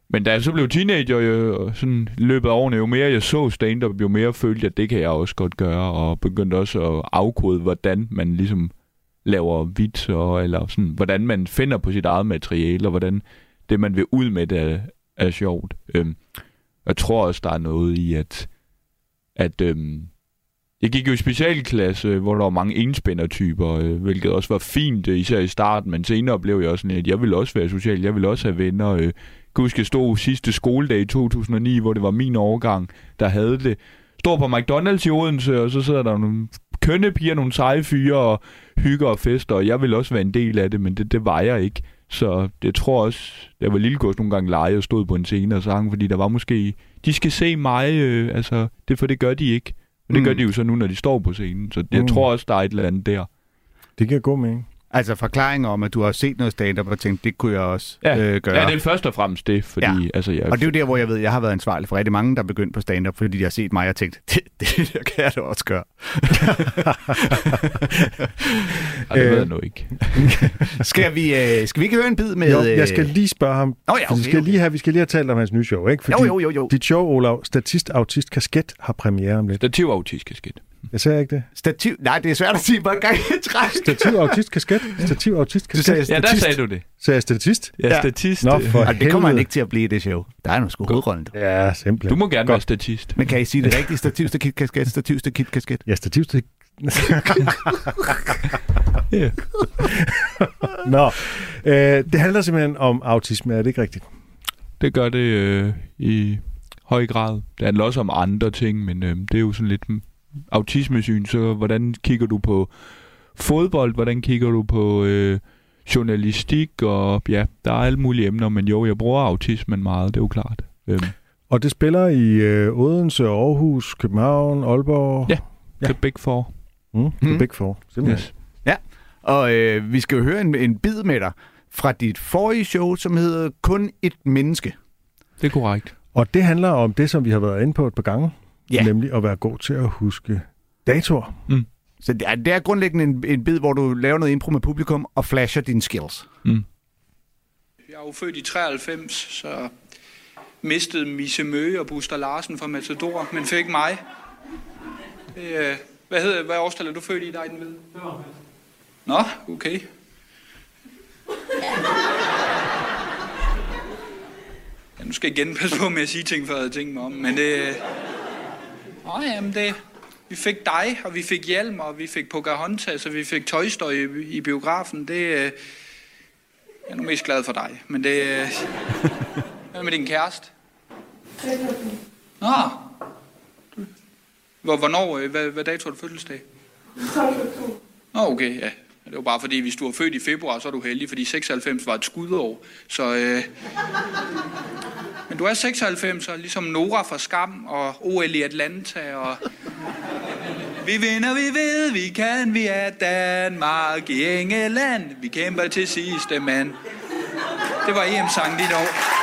men da jeg så blev teenager, jeg, sådan løbet af årene, jo mere jeg så stand-up, jo mere følte jeg, at det kan jeg også godt gøre, og begyndte også at afkode, hvordan man ligesom laver vitser, eller sådan, hvordan man finder på sit eget materiale, og hvordan det, man vil ud med, det er, er sjovt. Øhm, jeg tror også, der er noget i, at, at øhm, jeg gik jo i specialklasse, hvor der var mange enspændertyper, øh, hvilket også var fint, øh, især i starten, men senere blev jeg også sådan, at jeg ville også være social, jeg ville også have venner. Øh. Kan huske, jeg stod sidste skoledag i 2009, hvor det var min årgang, der havde det. Står på McDonald's i Odense, og så sidder der nogle kønne piger, nogle seje fyre og hygger og fester, og jeg ville også være en del af det, men det, det var jeg ikke. Så jeg tror også, jeg var lille nogle gange lege og stod på en scene og sang, fordi der var måske, de skal se mig, øh, altså, det for det gør de ikke. Men det Mm. gør de jo så nu, når de står på scenen. Så jeg Mm. tror også, der er et eller andet der. Det giver god mening. Altså forklaringer om, at du har set noget stand-up og tænkt, det kunne jeg også Ja. øh, gøre. Ja, det er først og fremmest det, fordi Ja. altså, jeg, Og det er jo der, hvor jeg ved, at jeg har været ansvarlig for rigtig mange, der er begyndt på stand-up, fordi de har set mig og tænkt, det, det der kan jeg da også gøre. Ej, det ved Øh, jeg nu ikke. Skal vi, øh, skal vi ikke høre en bid med... Jo, øh, jeg skal lige spørge ham. Nå ja, for vi, okay, skal okay. lige have, vi skal lige have talt om hans nye show, ikke? Fordi Jo, jo, jo, jo. dit show, Olav, Statist, Autist, Kasket, har premiere om lidt. Stativ autisk kasket. Jeg sagde ikke det. Stativ... Nej, det er svært at sige på en gang i træk. Stativ, Autist, Kasket. Stativ, Autist, Du sagde Kasket. Ja, der statist. sagde du det. Sagde jeg statist? Ja, Ja. statist. Nå, for Og det kommer han ikke til at blive det show. Der er nu sgu hovedrollen. Ja, simpelthen. Du må gerne Godt. være statist. Men kan I sige det rigtigt? Stativ, stakit, kasket, stativ, stakit, kasket. Ja, stativ, stik. Ja. Nå, øh, det handler simpelthen om autisme, er det ikke rigtigt? Det gør det øh, i høj grad. Det handler også om andre ting, men øh, det er jo sådan lidt autismesyn, så hvordan kigger du på fodbold, hvordan kigger du på øh, journalistik, og ja, der er alle mulige emner, men jo, jeg bruger autismen meget, det er jo klart. Øhm, Og det spiller i øh, Odense, Aarhus, København, Ja. Aalborg. Ja. ja. The Big Four. Mm, det Mm. er Big Four. Simpelthen. Yes. Og øh, vi skal jo høre en, en bid med dig fra dit forrige show, som hedder Kun et menneske. Det er korrekt. Og det handler om det, som vi har været inde på et par gange. Ja. Nemlig at være god til at huske datoer. Så det er, det er grundlæggende en, en bid, hvor du laver noget impro med publikum og flasher dine skills. Mm. Jeg er jo født i 93, så mistede Misse Møge og Buster Larsen fra Matador, men fik mig. Øh, hvad hedder, hvad årstal er du født i, dig den ved? Nå, okay. Ja, nu skal jeg igen passe på med at sige ting, før jeg havde tænkt mig om, men det... Øh... Nå, jamen det... Vi fik dig, og vi fik Hjelm, og vi fik Pocahontas, og vi fik Story i, i biografen. Det, øh... Jeg er nu mest glad for dig, men det... øh, Hvad med din kæreste? Nå. Hvor, hvornår, øh, hvad, hvad dato er du fødselsdag? Nå, okay, ja. Det var bare fordi, hvis du er født i februar, så er du heldig, fordi 96 var et skudår. Så, øh... Men du er 96, og ligesom Nora fra Skam, og OL i Atlanta, og... Vi vinder, vi ved, vi kan, vi er Danmark i England. Vi kæmper til sidste mand. Det var EM-sangen dit år.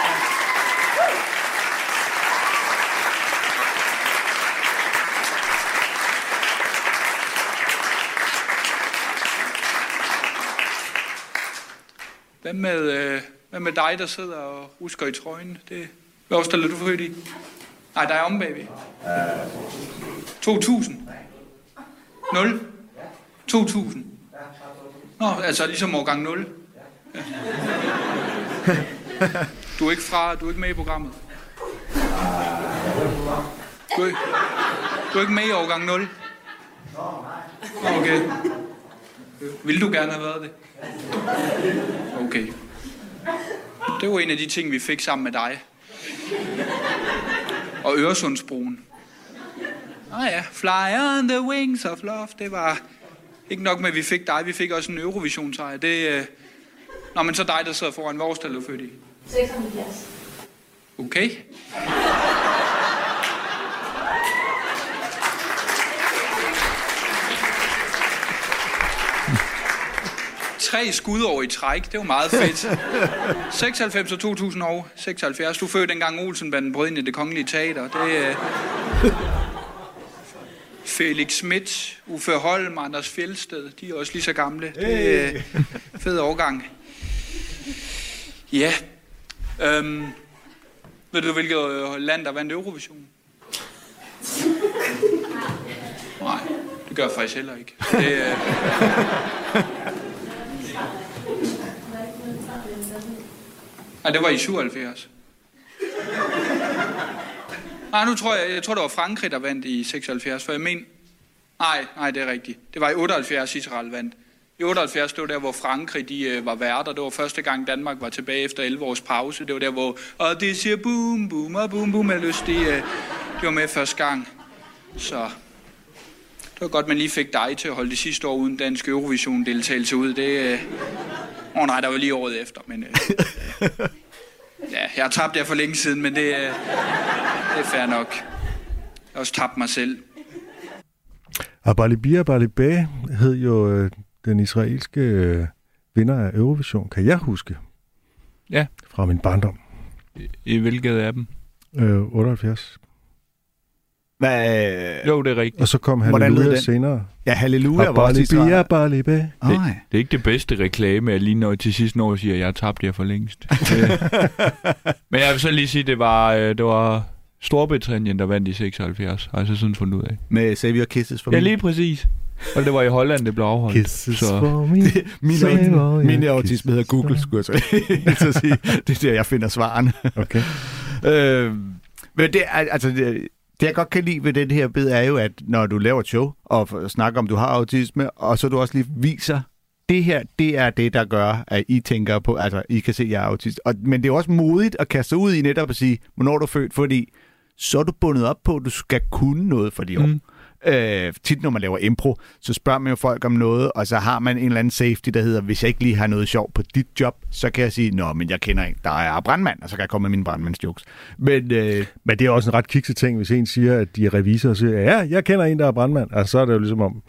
Hvad med, øh, hvad med dig, der sidder og rusker i trøjen? Det, hvad årstal er du født i? Nej, der er om, baby. 2000? 0? 2000? Nå, altså ligesom årgang 0? Ja. Du er ikke fra, du er ikke med i programmet? Du er, du er ikke med i årgang 0? Okay. Vil du gerne have været det? Okay. Det var en af de ting, vi fik sammen med dig. Og Øresundsbroen. Ah ja, Fly on the wings of love. Det var ikke nok med, at vi fik dig. Vi fik også en Eurovision sejr. Det, øh... Nå, men så dig, der sidder foran. Hvad årstal er du født i? 76. Okay. Tre skudår i træk, det var meget fedt. 96 og 2000 og 76. Du fødte dengang Olsenbanden brød ind i det kongelige teater. Det er... Felix Schmidt, Uffe Holm, Anders Fjeldsted, de er også lige så gamle. Det er fed overgang. Ja. Øhm, ved du, hvilket øh, land, der vandt Eurovision? Nej, det gør jeg faktisk heller ikke. Det, øh... Nej, det var i 77. Nej, ah, nu tror jeg, jeg tror, det var Frankrig, der vandt i 76, for jeg mener... Nej, nej, det er rigtigt. Det var i 78, Israel vandt. I 78, det var der, hvor Frankrig de, øh, var værter. Det var første gang, Danmark var tilbage efter 11 års pause. Det var der, hvor... Og det siger boom, boom og boom, boom, jeg lyst. De, øh, de var med første gang. Så det var godt, man lige fik dig til at holde det sidste år uden dansk Eurovision-deltagelse ud. Det... Øh... Åh oh, nej, der var lige året efter, men... Øh... Ja, jeg har tabt det for længe siden, men det, øh... det er fair nok. Jeg har også tabt mig selv. Abalibia Balibé hed jo øh, den israelske øh, vinder af Eurovision, kan jeg huske. Ja. Fra min barndom. I hvilket af dem? Øh, 78. Hvad, øh, Jo, det er rigtigt. Og så kom Halleluja senere. ja, Halleluja var også Israel. Balibé. Nej. Det er ikke det bedste reklame, at lige når til sidst når siger, at jeg har tabt jer for længst. Det- Men jeg vil så lige sige, det var, øh, det var Storbritannien, der vandt i 76, har jeg så sådan fundet ud af. Med Savior Kisses for Ja, lige præcis. Og det var i Holland, det blev afholdt. Kisses Så for me. Min, Savior min autisme hedder Google, skulle jeg så, så sige. Det er der, jeg finder svarene. Okay. Øh, men det, er, altså, det, det, jeg godt kan lide ved den her bid, er jo, at når du laver et show, og snakker om, du har autisme, og så du også lige viser, det her, det er det, der gør, at I tænker på, altså, I kan se, at jeg er autist. Og, men det er også modigt at kaste sig ud i netop at sige, hvornår du er født, fordi så er du bundet op på, at du skal kunne noget for de år. Mm. Øh, tit når man laver impro, så spørger man jo folk om noget, og så har man en eller anden safety, der hedder, hvis jeg ikke lige har noget sjov på dit job, så kan jeg sige, nå, men jeg kender en, der er brandmand, og så kan jeg komme med mine brandmandsjokes. Men øh, Men det er også en ret kikset ting, hvis en siger, at de er revisor, og siger, ja, jeg kender en, der er brandmand. Altså, så er det jo ligesom om,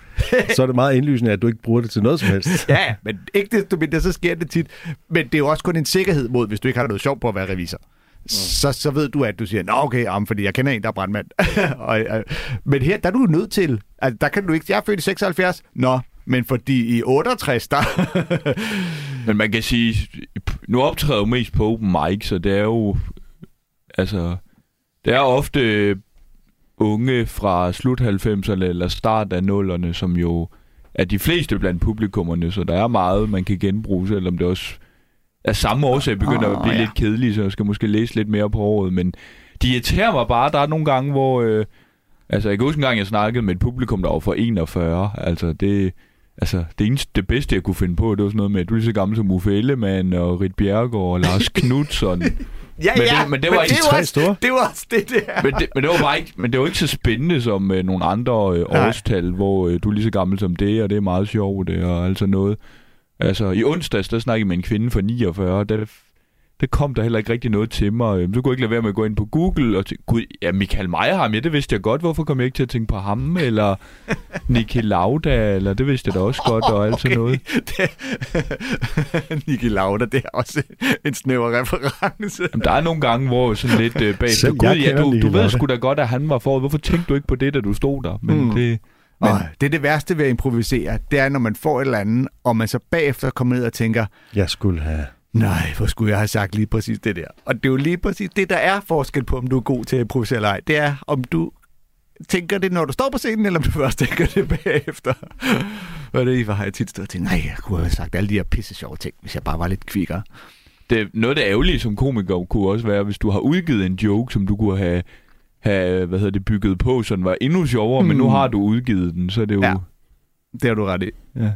så er det meget indlysende, at du ikke bruger det til noget som helst. ja, ja, men ikke desto mindre, så sker det tit. Men det er jo også kun en sikkerhed mod, hvis du ikke har noget sjov på at være revisor. Mm. Så, så ved du, at du siger, nå okay, jamen, fordi jeg kender en, der er brandmand. og, øh, men her, der er du nødt til, altså, der kan du ikke, jeg er født i 76, nå, men fordi i 68, der... Men man kan sige, nu optræder jeg jo mest på open mic, så det er jo, altså, det er ofte unge fra slut 90'erne eller start af 0'erne, som jo er de fleste blandt publikummerne, så der er meget, man kan genbruge, selvom det også af samme årsag begynder Åh, at blive ja. lidt kedeligt, så jeg skal måske læse lidt mere på året, men de irriterer mig bare. Der er nogle gange, hvor... Øh, altså, jeg kan huske en gang, jeg snakkede med et publikum, der var for 41. Altså, det... Altså, det eneste, det bedste, jeg kunne finde på, det var sådan noget med, at du er lige så gammel som Uffe Ellemann og Rit Bjergård og Lars Knudsen. ja, Men det- men det var men ikke det var tre store. Det var også det der. men, det, men, det var bare ikke, men det var ikke så spændende som øh, nogle andre øh, Nej. årstal, hvor øh, du er lige så gammel som det, og det er meget sjovt, det, og altså noget. Altså, i onsdags, der snakkede jeg med en kvinde for 49, der, der kom der heller ikke rigtig noget til mig. Øhm, Så kunne jeg ikke lade være med at gå ind på Google og tænke, gud, ja, Michael Meyerham, ja, det vidste jeg godt. Hvorfor kom jeg ikke til at tænke på ham? Eller Niki Lauda, eller det vidste jeg da også godt, og alt sådan noget. Det... Niki Lauda, det er også en snæver reference. Jamen, der er nogle gange, hvor sådan lidt øh, bag... Selv Gud, ja, du, du ved sgu da godt, at han var for. Hvorfor tænkte du ikke på det, da du stod der? Men mm. det... Men... Og det er det værste ved at improvisere, det er, når man får et eller andet, og man så bagefter kommer ned og tænker, Jeg skulle have... nej, hvor skulle jeg have sagt lige præcis det der. Og det er jo lige præcis det, der er forskel på, om du er god til at improvisere eller ej. Det er, om du tænker det, når du står på scenen, eller om du først tænker det bagefter. Og det har jeg tit stået og tænkt, nej, jeg kunne have sagt alle de her pisse sjove ting, hvis jeg bare var lidt kvikkere. det, noget af det ærgerlige som komiker kunne også være, hvis du har udgivet en joke, som du kunne have, have hvad hedder det, bygget på, så den var endnu sjovere, mm. men nu Mm. har du udgivet den, så er det jo... Ja. Det har du ret i. ja.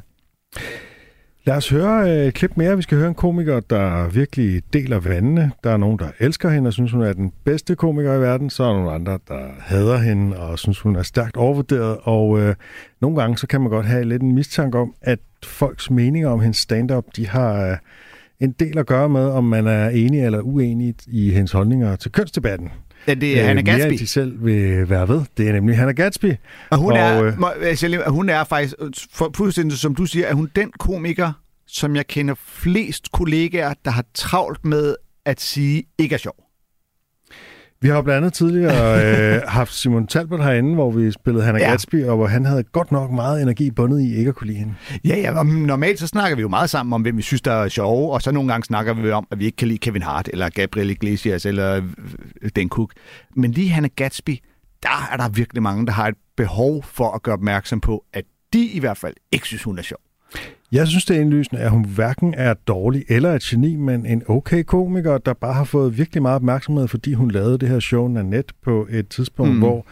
Lad os høre øh, et klip mere. Vi skal høre en komiker, der virkelig deler vandene. Der er nogen, der elsker hende og synes, hun er den bedste komiker i verden. Så er der nogle andre, der hader hende og synes, hun er stærkt overvurderet. Og øh, nogle gange, så kan man godt have lidt en mistanke om, at folks meninger om hendes stand-up, de har øh, en del at gøre med, om man er enig eller uenig i hendes holdninger til kønsdebatten. Ja, det er Hannah mere Gatsby. end de selv vil være ved. Det er nemlig Hannah Gatsby. Og hun, Og, er, øh, må, hun er faktisk, øh, for, fuldstændig som du siger, er hun den komiker, som jeg kender flest kollegaer, der har travlt med at sige, ikke er sjov. Vi har blandt andet tidligere øh, haft Simon Talbot herinde, hvor vi spillede Hannah Ja. ja. Gatsby, og hvor han havde godt nok meget energi bundet i ikke at kunne lide hende. Ja, ja, og normalt så snakker vi jo meget sammen om, hvem vi synes, der er sjove, og så nogle gange snakker vi om, at vi ikke kan lide Kevin Hart, eller Gabriel Iglesias, eller øh, Dan Cook. Men lige Hannah Gatsby, der er der virkelig mange, der har et behov for at gøre opmærksom på, at de i hvert fald ikke synes, hun er sjov. Jeg synes, det er indlysende, at hun hverken er dårlig eller et geni, men en okay komiker, der bare har fået virkelig meget opmærksomhed, fordi hun lavede det her show Nanette på et tidspunkt, Mm. mm. hvor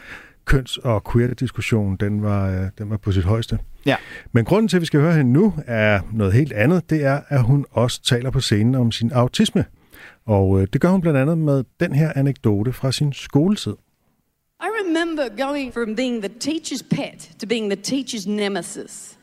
køns- og queer-diskussionen den var, øh, den var på sit højeste. Ja. Men grunden til, at vi skal høre hende nu, er noget helt andet. Det er, at hun også taler på scenen om sin autisme. Og øh, det gør hun blandt andet med den her anekdote fra sin skoletid. I remember going from being the teacher's pet to being the teacher's nemesis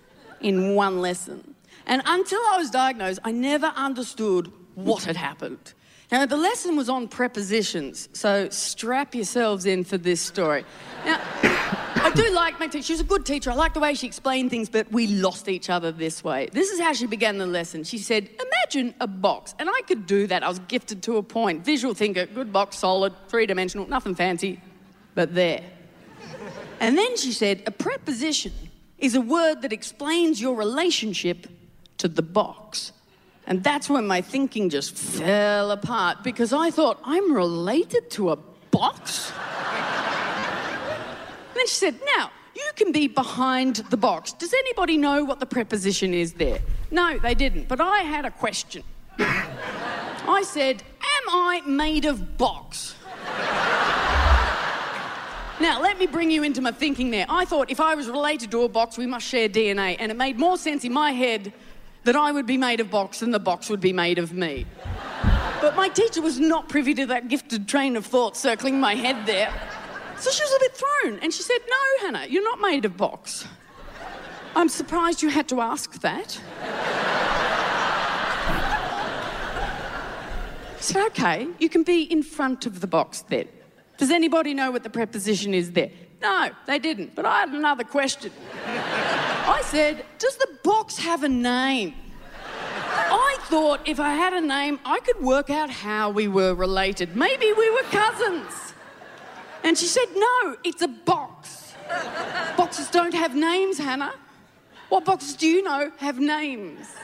in one lesson. And until I was diagnosed, I never understood what had happened. Now, the lesson was on prepositions, so strap yourselves in for this story. Now, I do like my teacher. She was a good teacher. I like the way she explained things, but we lost each other this way. This is how she began the lesson. She said, Imagine a box. And I could do that. I was gifted to a point. Visual thinker, good box, solid, three dimensional, nothing fancy, but there. And then she said, A preposition is a word that explains your relationship to the box. And that's when my thinking just fell apart because I thought, I'm related to a box? Then she said, Now, you can be behind the box. Does anybody know what the preposition is there? No, they didn't. But I had a question. I said, Am I made of box? Now, let me bring you into my thinking there. I thought if I was related to a box, we must share DNA. And it made more sense in my head that I would be made of box than the box would be made of me. But my teacher was not privy to that gifted train of thought circling my head there. So she was a bit thrown, and she said, No, Hannah, you're not made of box. I'm surprised you had to ask that. I said, Okay, you can be in front of the box then. Does anybody know what the preposition is there? No, they didn't, but I had another question. I said, Does the box have a name? I thought if I had a name, I could work out how we were related. Maybe we were cousins. And she said, No, it's a box. Boxes don't have names, Hannah. What boxes do you know have names?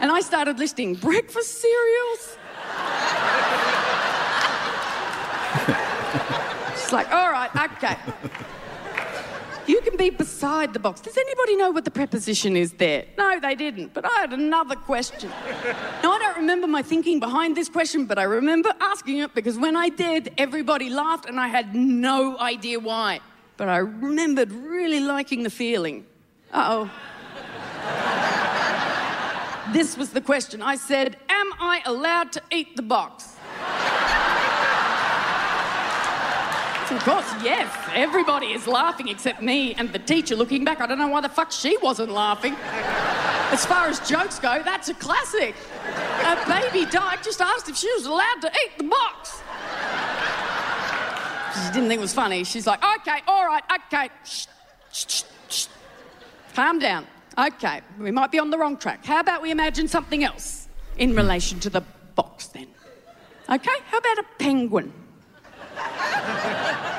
And I started listing breakfast cereals. She's like, All right, okay. You can be beside the box. Does anybody know what the preposition is there? No, they didn't. But I had another question. now, I don't remember my thinking behind this question, but I remember asking it because when I did, everybody laughed and I had no idea why. But I remembered really liking the feeling. Uh oh. this was the question. I said, Am I allowed to eat the box? Of course, yes. Everybody is laughing except me and the teacher looking back. I don't know why the fuck she wasn't laughing. As far as jokes go, that's a classic. A baby duck just asked if she was allowed to eat the box. She didn't think it was funny. She's like, okay, all right, okay. Shh, shh, shh. Calm down. Okay, we might be on the wrong track. How about we imagine something else in relation to the box then? Okay, how about a penguin?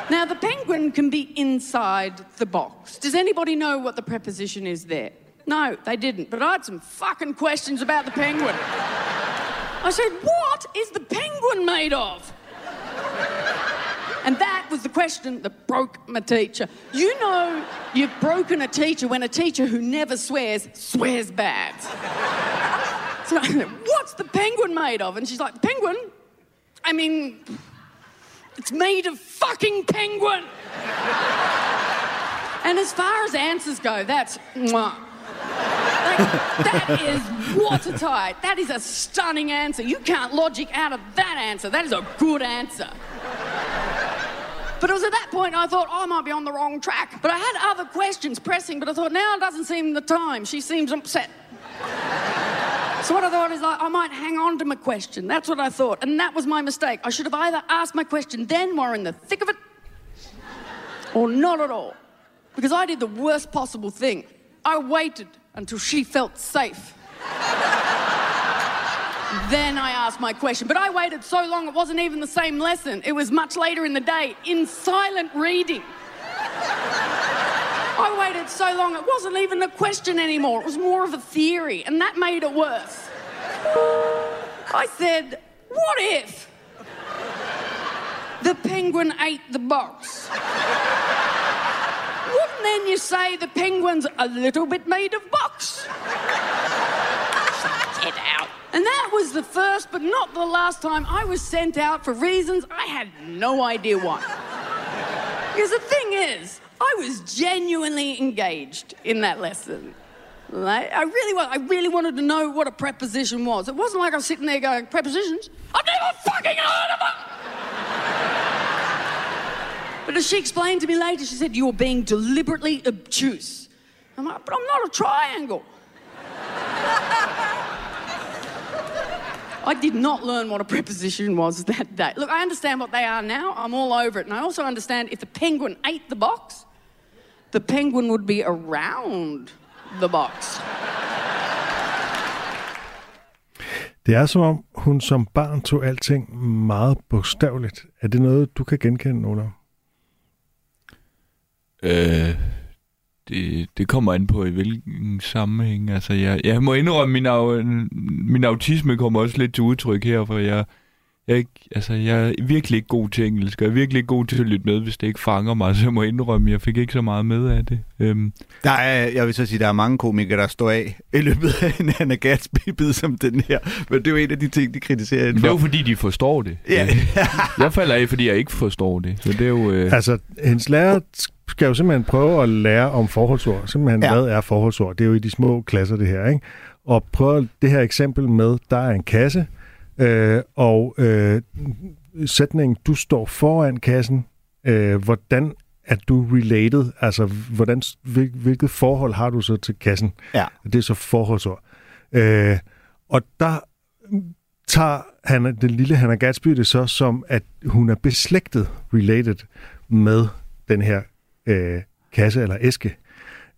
Now, the penguin can be inside the box. Does anybody know what the preposition is there? No, they didn't. But I had some fucking questions about the penguin. I said, What is the penguin made of? And that was the question that broke my teacher. You know, you've broken a teacher when a teacher who never swears swears bad. So, what's the penguin made of? And she's like, Penguin? I mean, it's made of fucking penguin. and as far as answers go, that's mwah. That is watertight. That is a stunning answer. You can't logic out of that answer. That is a good answer. But it was at that point I thought, oh, I might be on the wrong track. But I had other questions pressing, but I thought, now doesn't seem the time. She seems upset. So what I thought is like, I might hang on to my question. That's what I thought. And that was my mistake. I should have either asked my question then while in the thick of it, or not at all. Because I did the worst possible thing. I waited until she felt safe. then I asked my question. But I waited so long it wasn't even the same lesson. It was much later in the day, in silent reading. I waited so long, it wasn't even a question anymore. It was more of a theory, and that made it worse. I said, What if the penguin ate the box? Wouldn't then you say the penguin's a little bit made of box? Get out. And that was the first, but not the last time I was sent out for reasons I had no idea why. Because the thing is, I was genuinely engaged in that lesson. Right? I really. I really wanted to know what a preposition was. It wasn't like I was sitting there going, prepositions? I've never fucking heard of them! but as she explained to me later, she said, You're being deliberately obtuse. I'm like, But I'm not a triangle. I did not learn what a preposition was that day. Look, I understand what they are now. I'm all over it. And I also understand if the penguin ate the box, the penguin would be around the box. Det er som om, hun som barn tog alting meget bogstaveligt. Er det noget, du kan genkende, Ola? Øh, det, det kommer an på, i hvilken sammenhæng. Altså, jeg, jeg må indrømme, min, au, min autisme kommer også lidt til udtryk her, for jeg, jeg, er ikke, altså, jeg er virkelig ikke god til engelsk, og jeg er virkelig ikke god til at lytte med, hvis det ikke fanger mig, så jeg må indrømme, jeg fik ikke så meget med af det. Øhm. Der er, jeg vil så sige, der er mange komikere, der står af i løbet af en Anna Gatsby-bid som den her, men det er jo en af de ting, de kritiserer. Men det er jo fordi, de forstår det. Ja. jeg falder af, fordi jeg ikke forstår det, så det er jo... Øh... Altså, hendes lærer skal jo simpelthen prøve at lære om forholdsord. Simpelthen, ja. hvad er forholdsord? Det er jo i de små klasser, det her, ikke? Og prøv det her eksempel med, der er en kasse, øh, og øh, sætningen, du står foran kassen, Øh, hvordan er du related? Altså, hvordan, hvil, hvilket forhold har du så til kassen? Ja. Det er så forholdsord. Øh, og der tager Hannah, den lille Hannah Gatsby det så som, at hun er beslægtet, related med den her øh, kasse eller æske.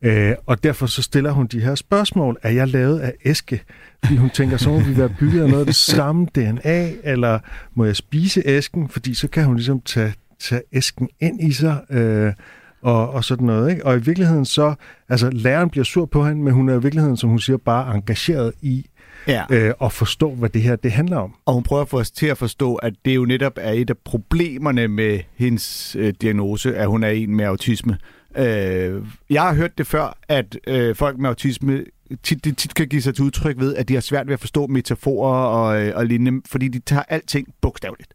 Øh, og derfor så stiller hun de her spørgsmål. Er jeg lavet af æske? Fordi hun tænker, så må vi være bygget af noget af det samme DNA, eller må jeg spise æsken? Fordi så kan hun ligesom tage, tage æsken ind i sig, øh, og, og sådan noget. Ikke? Og i virkeligheden så, altså læreren bliver sur på hende, men hun er i virkeligheden, som hun siger, bare engageret i Ja. øh, at forstå, hvad det her det handler om. Og hun prøver at få os til at forstå, at det jo netop er et af problemerne med hendes øh, diagnose, at hun er en med autisme. Øh, jeg har hørt det før, at øh, folk med autisme tit, de tit kan give sig til udtryk ved, at de har svært ved at forstå metaforer og, øh, og lignende, fordi de tager alting bogstaveligt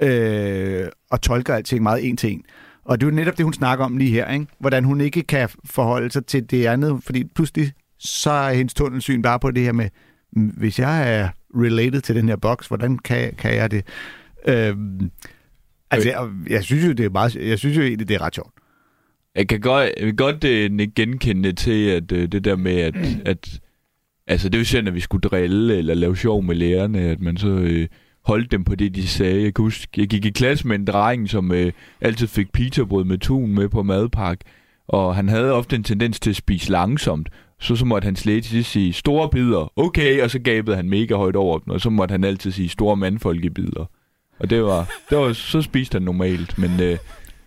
øh, og tolker alting meget en til en. Og det er jo netop det, hun snakker om lige her, ikke? hvordan hun ikke kan forholde sig til det andet, fordi pludselig så er hendes tunnelsyn bare på det her med, "Mm, hvis jeg er related til den her boks, hvordan kan, kan jeg det? Øhm, altså, jeg, jeg, synes jo, det er meget, jeg synes jo egentlig, det er ret sjovt. Jeg kan godt, jeg vil godt øh, genkende til, at øh, det der med, at, at altså det er jo sådan, at vi skulle drille eller lave sjov med lærerne, at man så øh, holdt dem på det, de sagde. Jeg kan huske, jeg gik i klasse med en dreng, som øh, altid fik pizzabrød med tun med på madpakke, og han havde ofte en tendens til at spise langsomt. Så, så måtte han slet til sige store bidder, okay, og så gabede han mega højt over dem, og så måtte han altid sige store mandfolkebidder. Og det var, det var, så spiste han normalt, men øh,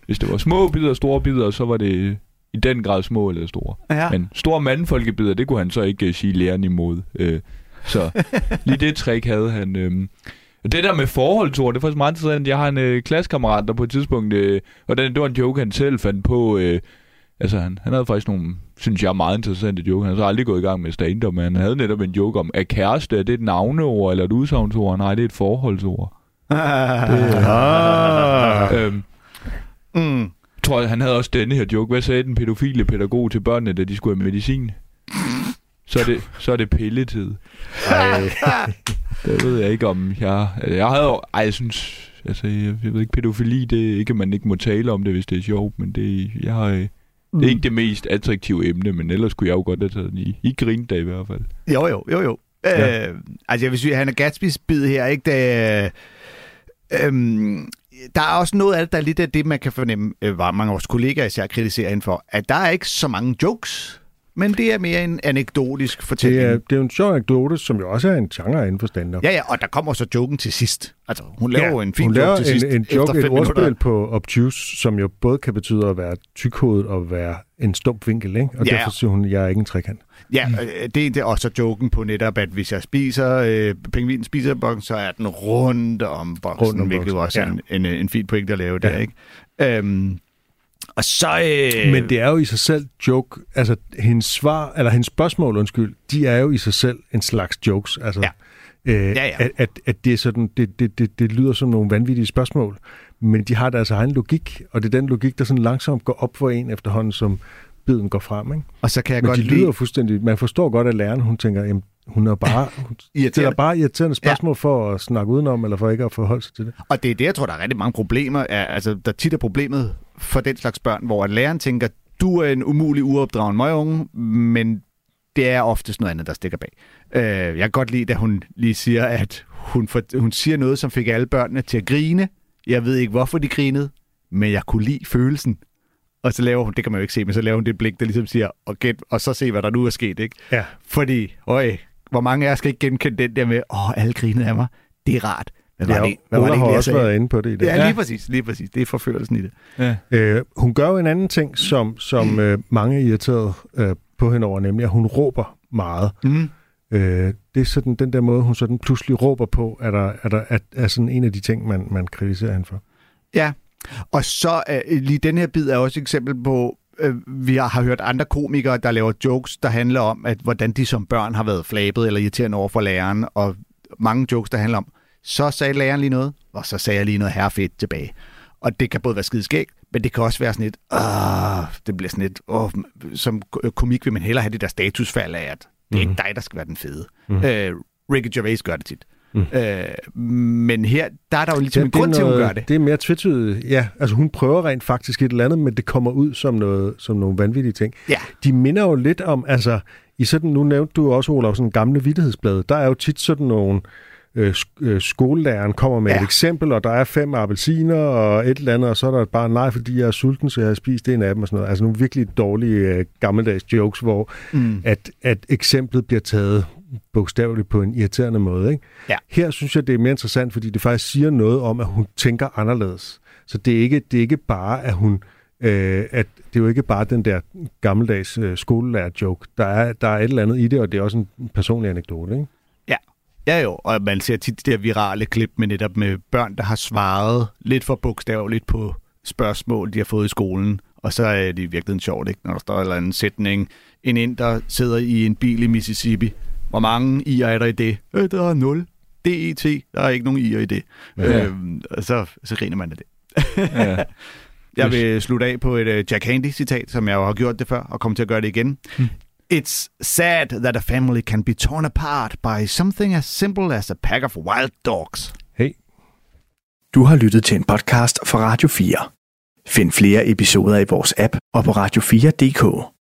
hvis det var små bidder og store bidder, så var det i den grad små eller store. Ja. Men store mandfolkebidder, det kunne han så ikke uh, sige læreren imod. Uh, så lige det trick havde han. Uh, og det der med forholdsord, det er faktisk meget interessant. Jeg har en uh, klassekammerat, der på et tidspunkt, uh, og den, det var en joke, han selv fandt på. Uh, altså, han, han havde faktisk nogle, synes jeg, meget interessante joke. Han har så aldrig gået i gang med stand-up, men han havde netop en joke om, at kæreste, er det et navneord eller et udsagnsord? Nej, det er et forholdsord. Ah. Øhm, Mm. tror jeg, han havde også denne her joke. Hvad sagde den pædofile pædagog til børnene, da de skulle have medicin? Så er det, så er det pilletid. Ej. Det ved jeg ikke om jeg... Jeg havde jo... Ej, jeg synes... Altså, jeg, jeg ved ikke, pædofili, det er ikke, man ikke må tale om det, hvis det er sjovt, men det, jeg har, det Mm. er ikke det mest attraktive emne, men ellers kunne jeg jo godt have taget den i. I grinte da i hvert fald. Jo, jo, jo, jo. Ja. Øh, altså, jeg vil sige, at han er Gatsby's bid her, ikke? Det, øhm, der er også noget af det, der er lidt af det, man kan fornemme, øh, hvor mange af vores kollegaer især kritiserer hende for, at der er ikke så mange jokes, men det er mere en anekdotisk fortælling. Det er, det er en sjov anekdote, som jo også er en genre inden for stand-up. Ja, ja, og der kommer så joken til sidst. Altså, hun laver jo en fin joke til sidst. en, en joke, et ordspil på obtuse, som jo både kan betyde at være tykhovedet og være en stump vinkel, ikke? Og Ja. derfor siger hun, jeg er ikke en trekant. Ja, øh, det er det, og så joken på netop, at hvis jeg spiser, øh, pingvinen spiser boksen, så er den rundt om boksen, Rundt om hvilket boksen, også ja. en, en, en fin point at lave der, Ja. ikke? Øhm, og så... Øh, Men det er jo i sig selv joke, altså hendes svar, eller hendes spørgsmål, undskyld, de er jo i sig selv en slags jokes. Altså, Ja. Øh, Ja, ja. At, at, at det, er sådan, det, det, det, det lyder som nogle vanvittige spørgsmål, men de har deres egen logik, og det er den logik, der sådan langsomt går op for en efterhånden, som biden går frem. Ikke? og så kan jeg Men godt de lide... lyder fuldstændig... Man forstår godt, at læreren, hun tænker, jamen, hun er bare... Hun stiller Irriterende. bare irriterende spørgsmål ja. for at snakke udenom, eller for ikke at forholde sig til det. Og det er det, jeg tror, der er rigtig mange problemer. Er, altså, der tit er problemet for den slags børn, hvor at læreren tænker, du er en umulig uopdragen møgeunge, men det er oftest noget andet, der stikker bag. Øh, jeg kan godt lide, at hun lige siger, at hun, for, hun siger noget, som fik alle børnene til at grine. Jeg ved ikke, hvorfor de grinede, men jeg kunne lide følelsen. Og så laver hun, det kan man jo ikke se, men så laver hun det blik, der ligesom siger, og, gæt, og så se, hvad der nu er sket, ikke? Ja. Fordi, øj, hvor mange af jer skal ikke genkende den der med, åh, alle grinede af mig. Det er rart. Var Ja, det, hvad var det har også været inde på det i dag. Ja, lige præcis, lige præcis. Det er forførelsen i det. Ja. Øh, hun gør jo en anden ting, som, som øh, mange er irriteret øh, på hende over, nemlig at hun råber meget. Mm. Øh, det er sådan den der måde, hun sådan pludselig råber på, er, der, er, der, er, er sådan en af de ting, man, man kritiserer hende for. Ja, og så øh, lige den her bid er også et eksempel på, øh, vi har, har hørt andre komikere, der laver jokes, der handler om, at hvordan de som børn har været flabet eller irriterende over for læreren, og mange jokes, der handler om, så sagde læreren lige noget, og så sagde jeg lige noget herrefedt tilbage. Og det kan både være skideskægt, men det kan også være sådan et, ah, det bliver sådan et, åh, som ko- komik vil man hellere have det der statusfald af, at det er ikke dig, der skal være den fede. Mm. Øh, Ricky Gervais gør det tit. Mm. Øh, men her, der er der jo ligesom Ja, en grund til, at hun gør det. Det er mere tvetydigt. Ja, altså hun prøver rent faktisk et eller andet, men det kommer ud som, noget, som nogle vanvittige ting. Ja. De minder jo lidt om, altså, i sådan, nu nævnte du også, Olav, sådan gamle vidtighedsblade. Der er jo tit sådan nogle, øh, øh, skolelæreren kommer med ja. Ja. et eksempel, og der er fem appelsiner og et eller andet, og så er der bare, nej, fordi jeg er sulten, så jeg har spist en af dem og sådan noget. Altså nogle virkelig dårlige øh, gammeldags jokes, hvor Mm. at, at eksemplet bliver taget bogstaveligt på en irriterende måde. Ikke? Ja. Her synes jeg, det er mere interessant, fordi det faktisk siger noget om, at hun tænker anderledes. Så det er ikke, det er ikke bare, at hun... Øh, at det er jo ikke bare den der gammeldags øh, skolelærer-joke. Der er, der er et eller andet i det, og det er også en personlig anekdote. Ikke? Ja jo, og man ser tit de der virale klip med netop med børn, der har svaret lidt for bogstaveligt på spørgsmål, de har fået i skolen. Og så er det i virkeligheden sjovt, ikke? når der står en eller anden sætning. En ind, der sidder i en bil i Mississippi. Hvor mange i'er er der i det? Øh, der er 0. DET, der er ikke nogen i'er i det. Ja. Ja. Øhm, og så, så griner man af det. Ja. Jeg vil slutte af på et uh, Jack Handy-citat, som jeg jo har gjort det før, og kommer til at gøre det igen. Hmm. It's sad that a family can be torn apart by something as simple as a pack of wild dogs. Hey, Du har lyttet til en podcast fra Radio 4. Find flere episoder i vores app og på radio4.dk.